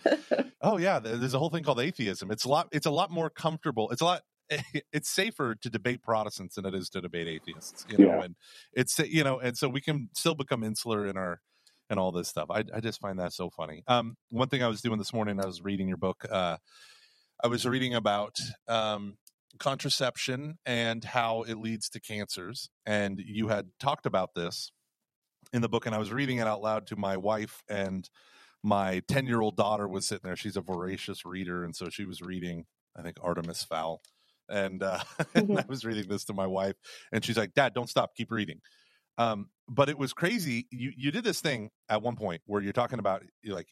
oh yeah, there's a whole thing called atheism. It's a lot. It's a lot more comfortable. It's a lot it's safer to debate Protestants than it is to debate atheists, you know, yeah. and it's you know, and so we can still become insular in our and all this stuff. I, I just find that so funny. Um, one thing I was doing this morning, I was reading your book. Uh, I was reading about um, contraception and how it leads to cancers, and you had talked about this in the book, and I was reading it out loud to my wife and my 10 year old daughter was sitting there. She's a voracious reader. And so she was reading, I think, Artemis Fowl. And, uh, and I mm-hmm. was reading this to my wife, and she's like, Dad, don't stop, keep reading. Um, but it was crazy. You you did this thing at one point where you're talking about you're like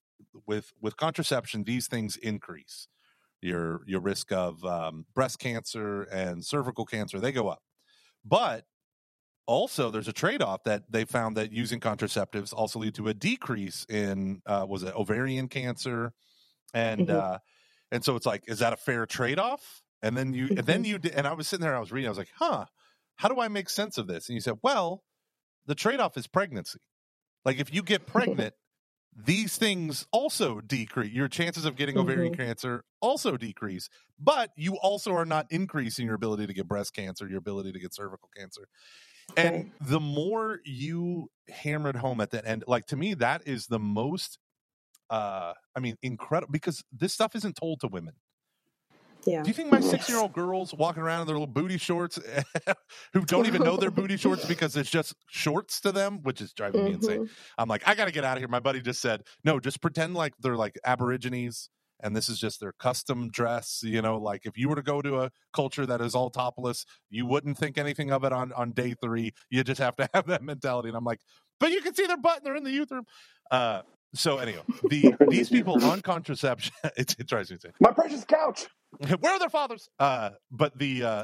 with with contraception, these things increase your your risk of um, breast cancer and cervical cancer. They go up, but also there's a trade-off that they found that using contraceptives also lead to a decrease in uh, was it ovarian cancer and mm-hmm. uh, and so it's like is that a fair trade-off and then you mm-hmm. and then mm-hmm. you did, and i was sitting there i was reading i was like huh how do i make sense of this and you said well the trade off is pregnancy. Like if you get pregnant, these things also decrease. Your chances of getting ovarian mm-hmm. cancer also decrease, but you also are not increasing your ability to get breast cancer, your ability to get cervical cancer. And the more you hammered home at the end, like to me, that is the most, uh, I mean, incredible because this stuff isn't told to women. Yeah. Do you think my six year old girls walking around in their little booty shorts who don't even know they're booty shorts because it's just shorts to them, which is driving me mm-hmm. insane? I'm like, I got to get out of here. My buddy just said, no, just pretend like they're like Aborigines and this is just their custom dress. You know, like if you were to go to a culture that is all topless, you wouldn't think anything of it on, on day three. You just have to have that mentality. And I'm like, but you can see their butt and they're in the youth room. Uh, so anyway, the these people on contraception, it, it drives me insane. My precious couch. Where are their fathers? Uh, but the uh,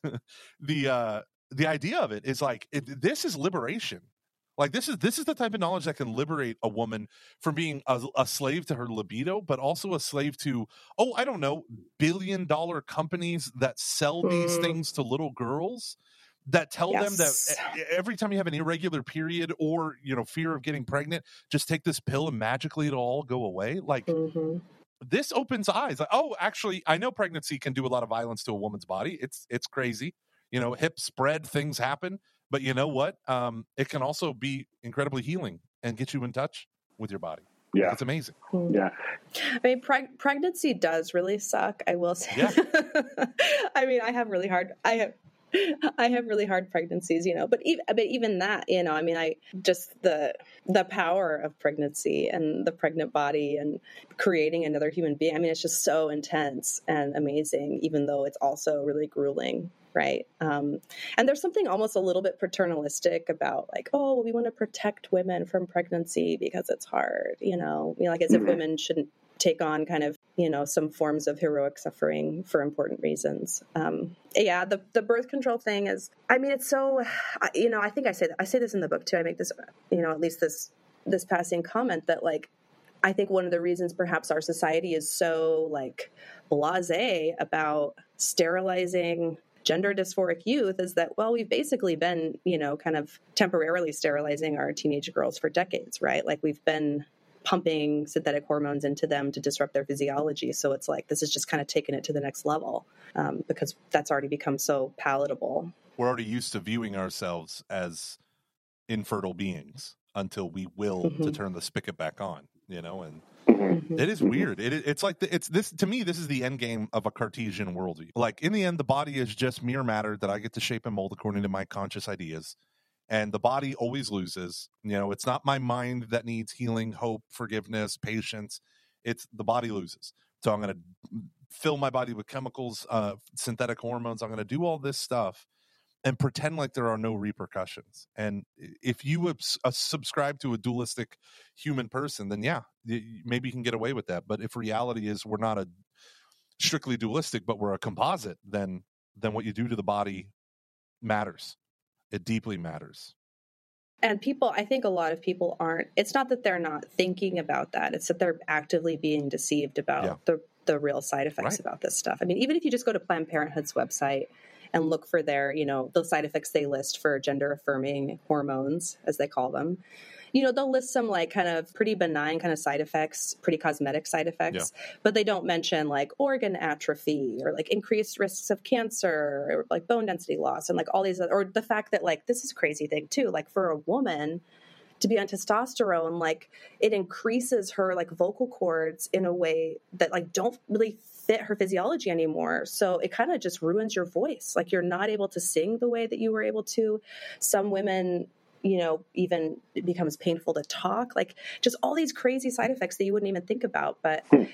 the uh, the idea of it is like it, this is liberation. Like this is this is the type of knowledge that can liberate a woman from being a, a, slave to her libido, but also a slave to oh I don't know billion dollar companies that sell these mm. things to little girls that tell yes. them that every time you have an irregular period or you know fear of getting pregnant, just take this pill and magically it'll all go away. Like mm-hmm. This opens eyes. Like, oh, actually, I know pregnancy can do a lot of violence to a woman's body. It's it's crazy. You know, hips spread, things happen. But you know what? Um, it can also be incredibly healing and get you in touch with your body. Yeah, it's amazing. Hmm. Yeah, I mean, preg- pregnancy does really suck. I will say. Yeah. I mean, I have really hard. I have I have really hard pregnancies, you know, but even, but even that, you know, I mean, I just the the power of pregnancy and the pregnant body and creating another human being. I mean, it's just so intense and amazing, even though it's also really grueling, right? Um, and there's something almost a little bit paternalistic about like, oh, well, we want to protect women from pregnancy because it's hard, you know, like as if mm-hmm. women shouldn't take on kind of you know some forms of heroic suffering for important reasons. Um, yeah the, the birth control thing is i mean it's so you know i think i say i say this in the book too. I make this you know at least this this passing comment that like i think one of the reasons perhaps our society is so like blase about sterilizing gender dysphoric youth is that well we've basically been you know kind of temporarily sterilizing our teenage girls for decades right? Like we've been pumping synthetic hormones into them to disrupt their physiology. So it's like this is just kind of taking it to the next level um, because that's already become so palatable. We're already used to viewing ourselves as infertile beings until we will mm-hmm. to turn the spigot back on you know and mm-hmm. it is weird. It, it's like the, it's this to me this is the end game of a cartesian worldview. Like in the end the body is just mere matter that i get to shape and mold according to my conscious ideas and the body always loses you know it's not my mind that needs healing hope forgiveness patience it's the body loses so i'm going to fill my body with chemicals uh, synthetic hormones i'm going to do all this stuff and pretend like there are no repercussions. And if you uh, subscribe to a dualistic human person, then yeah, maybe you can get away with that. But if reality is we're not a strictly dualistic, but we're a composite, then then what you do to the body matters. It deeply matters. And people, I think a lot of people aren't. It's not that they're not thinking about that; it's that they're actively being deceived about yeah. the the real side effects right. about this stuff. I mean, even if you just go to Planned Parenthood's website and look for their, you know, the side effects they list for gender affirming hormones, as they call them. You know, they'll list some like kind of pretty benign kind of side effects, pretty cosmetic side effects, yeah. but they don't mention like organ atrophy or like increased risks of cancer or like bone density loss and like all these, or the fact that like this is crazy thing too. Like for a woman, to be on testosterone like it increases her like vocal cords in a way that like don't really fit her physiology anymore. So it kind of just ruins your voice. Like you're not able to sing the way that you were able to. Some women you know even it becomes painful to talk like just all these crazy side effects that you wouldn't even think about but hmm.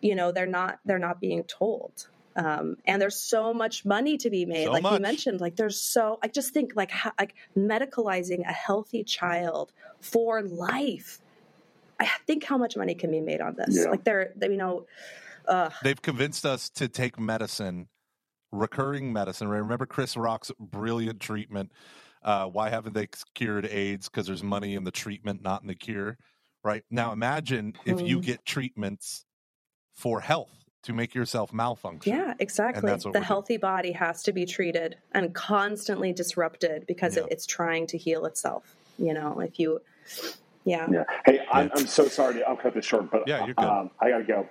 you know they're not they're not being told um, and there's so much money to be made so like much. you mentioned like there's so i just think like like medicalizing a healthy child for life i think how much money can be made on this yeah. like there you know uh, They've convinced us to take medicine, recurring medicine. Remember Chris Rock's brilliant treatment. Uh, why haven't they cured AIDS? Because there's money in the treatment, not in the cure. Right now, imagine if you hmm. get treatments for health to make yourself malfunction. Yeah, exactly. The healthy doing. body has to be treated and constantly disrupted because yeah. it, it's trying to heal itself. You know, if you, yeah. Yeah. Hey, I'm, I'm so sorry. To, I'll cut this short, but yeah, you're good. Um, I got to go.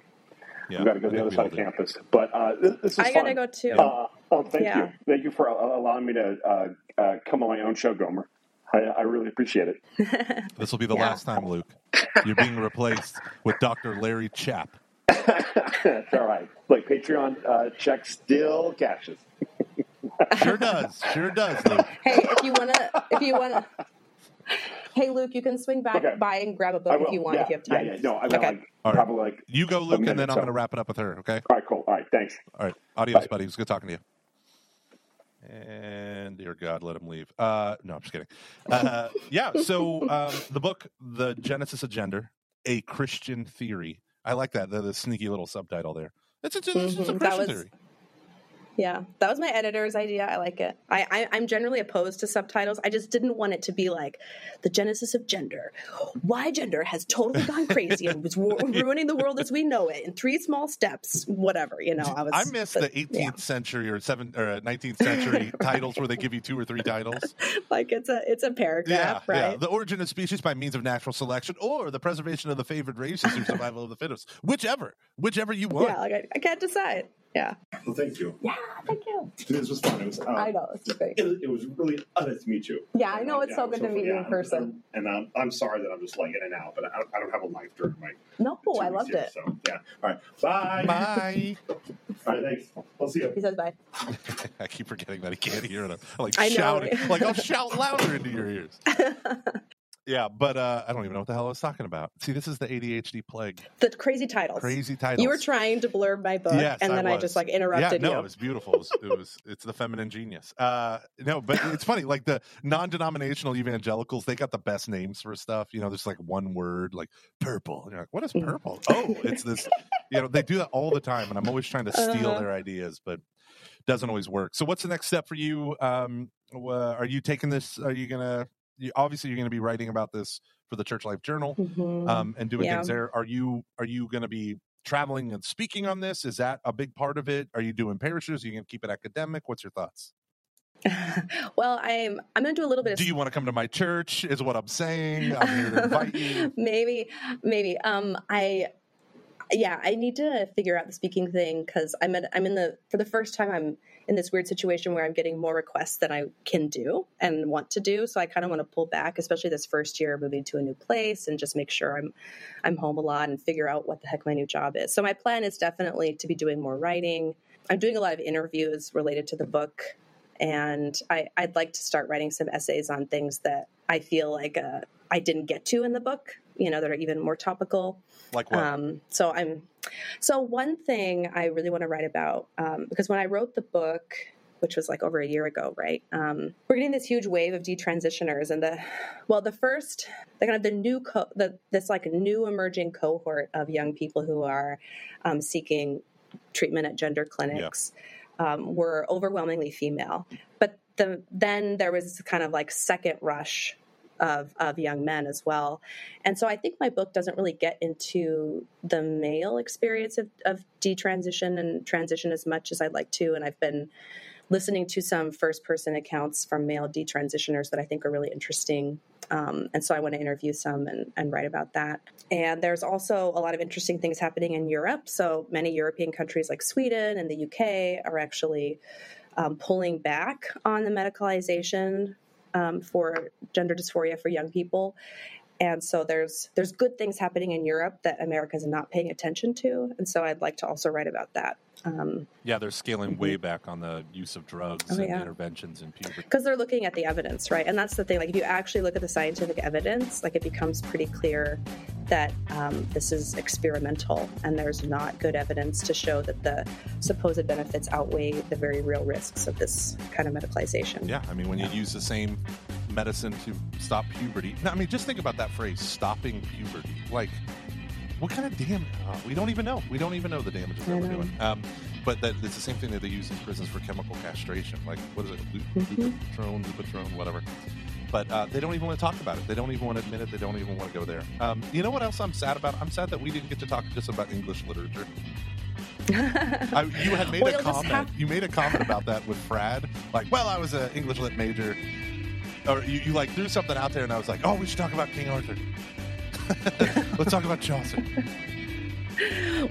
Yeah, I've got to go to the other side of campus. But uh, this, this is I got to go too. Uh, oh, thank yeah. you. Thank you for allowing me to uh, uh, come on my own show, Gomer. I, I really appreciate it. this will be the yeah. last time, Luke. You're being replaced with Dr. Larry Chapp. That's all right. Like Patreon uh, check still cashes. sure does. Sure does, Luke. Hey, if you wanna, if you wanna, Hey, Luke, you can swing back okay. by and grab a book if you want, yeah. if you have time. Yeah, yeah. No, I will. Okay. Like, right. Probably like you go, Luke, and then I'm going to wrap it up with her. Okay. All right. Cool. All right. Thanks. All right. Adios, Bye. buddy. It was good talking to you. And dear God, let him leave. Uh, no, I'm just kidding. Uh, yeah. So um, the book, The Genesis of Gender, a Christian theory. I like that. The, the sneaky little subtitle there. It's, it's, it's, it's a mm-hmm. Christian was, theory. Yeah, that was my editor's idea. I like it. I, I am generally opposed to subtitles. I just didn't want it to be like the genesis of gender, why gender has totally gone crazy and was ruining the world as we know it in three small steps. Whatever you know. I was. I miss the 18th yeah. century or seven or uh, 19th century titles where they give you two or three titles. Like it's a it's a paragraph, yeah, right? Yeah. The origin of species by means of natural selection, or the preservation of the favored races through survival of the fittest. Whichever, whichever you want. Yeah, like I, I can't decide. Yeah. Well, thank you. Yeah, thank you. This was fun. It was. Um, I know it's great. It, it, was really nice to meet you. Yeah, I know. It's yeah, so good so to meet you in person. And um, I'm sorry that I'm just like in and out, but I, I don't have a life during my. No, I loved here, it. So yeah. All right. Bye. Bye. All right. Thanks. I'll see you. He says bye. I keep forgetting that he can't hear it. I'm like I shouting. like I'll shout louder into your ears. Yeah, but uh, I don't even know what the hell I was talking about. See, this is the ADHD plague. The crazy titles. Crazy titles. You were trying to blurb my book, yes, and then I, I, just like interrupted yeah, no, you. it was beautiful. It was, it was, it's the feminine genius. Uh, no, but it's funny. Like the non-denominational evangelicals, they got the best names for stuff. You know, there's like one word, like purple. And you're like, what is mm. purple? oh, it's this. You know, they do that all the time, and I'm always trying to steal uh, their ideas, but doesn't always work. So, what's the next step for you? Um, uh, are you taking this? Are you gonna? You, obviously, you're going to be writing about this for the Church Life Journal mm-hmm. um, and doing yeah. things there. Are you are you going to be traveling and speaking on this? Is that a big part of it? Are you doing parishes? Are you going to keep it academic? What's your thoughts? well, I'm I'm going to do a little bit of Do you want to come to my church? Is what I'm saying. I'm here to invite you. maybe maybe um I yeah, I need to figure out the speaking thing cuz I'm at, I'm in the for the first time I'm in this weird situation where I'm getting more requests than I can do and want to do. So I kind of want to pull back, especially this first year moving to a new place and just make sure I'm I'm home a lot and figure out what the heck my new job is. So my plan is definitely to be doing more writing. I'm doing a lot of interviews related to the book and I, would like to start writing some essays on things that I feel like uh, I didn't get to in the book. You know, that are even more topical. Like what? Um, so I'm. So one thing I really want to write about um, because when I wrote the book, which was like over a year ago, right? Um, we're getting this huge wave of detransitioners, and the well, the first, the kind of the new, co- the this like new emerging cohort of young people who are um, seeking treatment at gender clinics. Yeah um, were overwhelmingly female. But the, then there was this kind of like second rush of, of young men as well. And so I think my book doesn't really get into the male experience of, of detransition and transition as much as I'd like to. And I've been listening to some first person accounts from male detransitioners that I think are really interesting. Um, and so I want to interview some and, and, write about that. And there's also a lot of interesting things happening in Europe. So many European countries like Sweden and the UK are actually um, pulling back on the medicalization um, for gender dysphoria for young people. And so there's there's good things happening in Europe that America is not paying attention to, and so I'd like to also write about that. Um, yeah, they're scaling way back on the use of drugs oh, and yeah. interventions in puberty because they're looking at the evidence, right? And that's the thing. Like, if you actually look at the scientific evidence, like it becomes pretty clear that um, this is experimental, and there's not good evidence to show that the supposed benefits outweigh the very real risks of this kind of medicalization. Yeah, I mean, when you use the same medicine to stop puberty, I mean, just think about that phrase, "stopping puberty." Like what kind of damage? Uh, we don't even know. We don't even know the damages that we're doing. Um, but that it's the same thing that they use in prisons for chemical castration. Like what is it? Lupatron, Lupatron, whatever. But uh, they don't even want to talk about it. They don't even want to admit it. They don't even want to go there. Um, you know what else I'm sad about? I'm sad that we didn't get to talk just about English literature. I, you had made well, a comment. Have... You made a comment about that with Fradd. Like, well, I was an English lit major, or you, you like threw something out there, and I was like, oh, we should talk about King Arthur. Let's talk about Chaucer.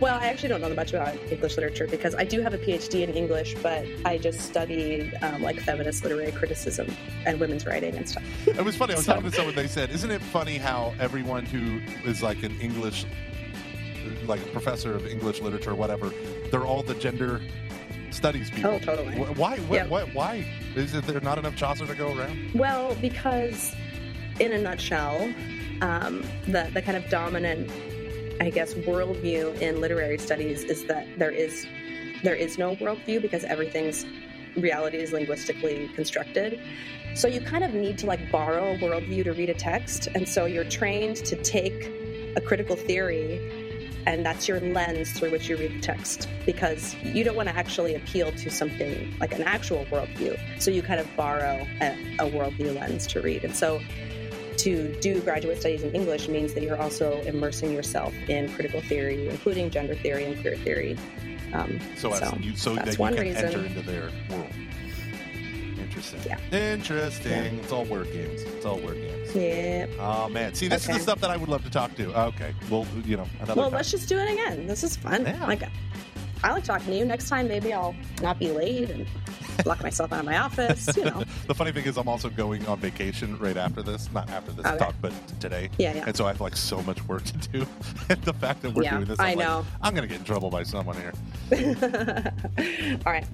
Well, I actually don't know much about English literature because I do have a PhD in English, but I just studied um, like feminist literary criticism and women's writing and stuff. It was funny. I was so. talking to someone. They said, "Isn't it funny how everyone who is like an English, like a professor of English literature, or whatever, they're all the gender studies people. Oh, totally. Why? Why? Why, why? Is there not enough Chaucer to go around? Well, because in a nutshell, um, the the kind of dominant, I guess, worldview in literary studies is that there is there is no worldview because everything's reality is linguistically constructed. So you kind of need to like borrow a worldview to read a text, and so you're trained to take a critical theory and that's your lens through which you read the text because you don't want to actually appeal to something like an actual worldview. So you kind of borrow a, a worldview lens to read. And so to do graduate studies in English means that you're also immersing yourself in critical theory, including gender theory and queer theory. Um, so, so, you, so that you can reason. enter into their world. Interesting. Yeah. Interesting. Yeah. It's all word games. It's all word games. Yeah. Oh man, see, this okay. is the stuff that I would love to talk to. Okay, well, you know, well, time. let's just do it again. This is fun. Yeah. Like, I like talking to you. Next time, maybe I'll not be late and lock myself out of my office. You know. the funny thing is, I'm also going on vacation right after this. Not after this okay. talk, but today. Yeah, yeah. And so I have like so much work to do. and the fact that we're yeah, doing this, I'm I know. Like, I'm going to get in trouble by someone here. All right.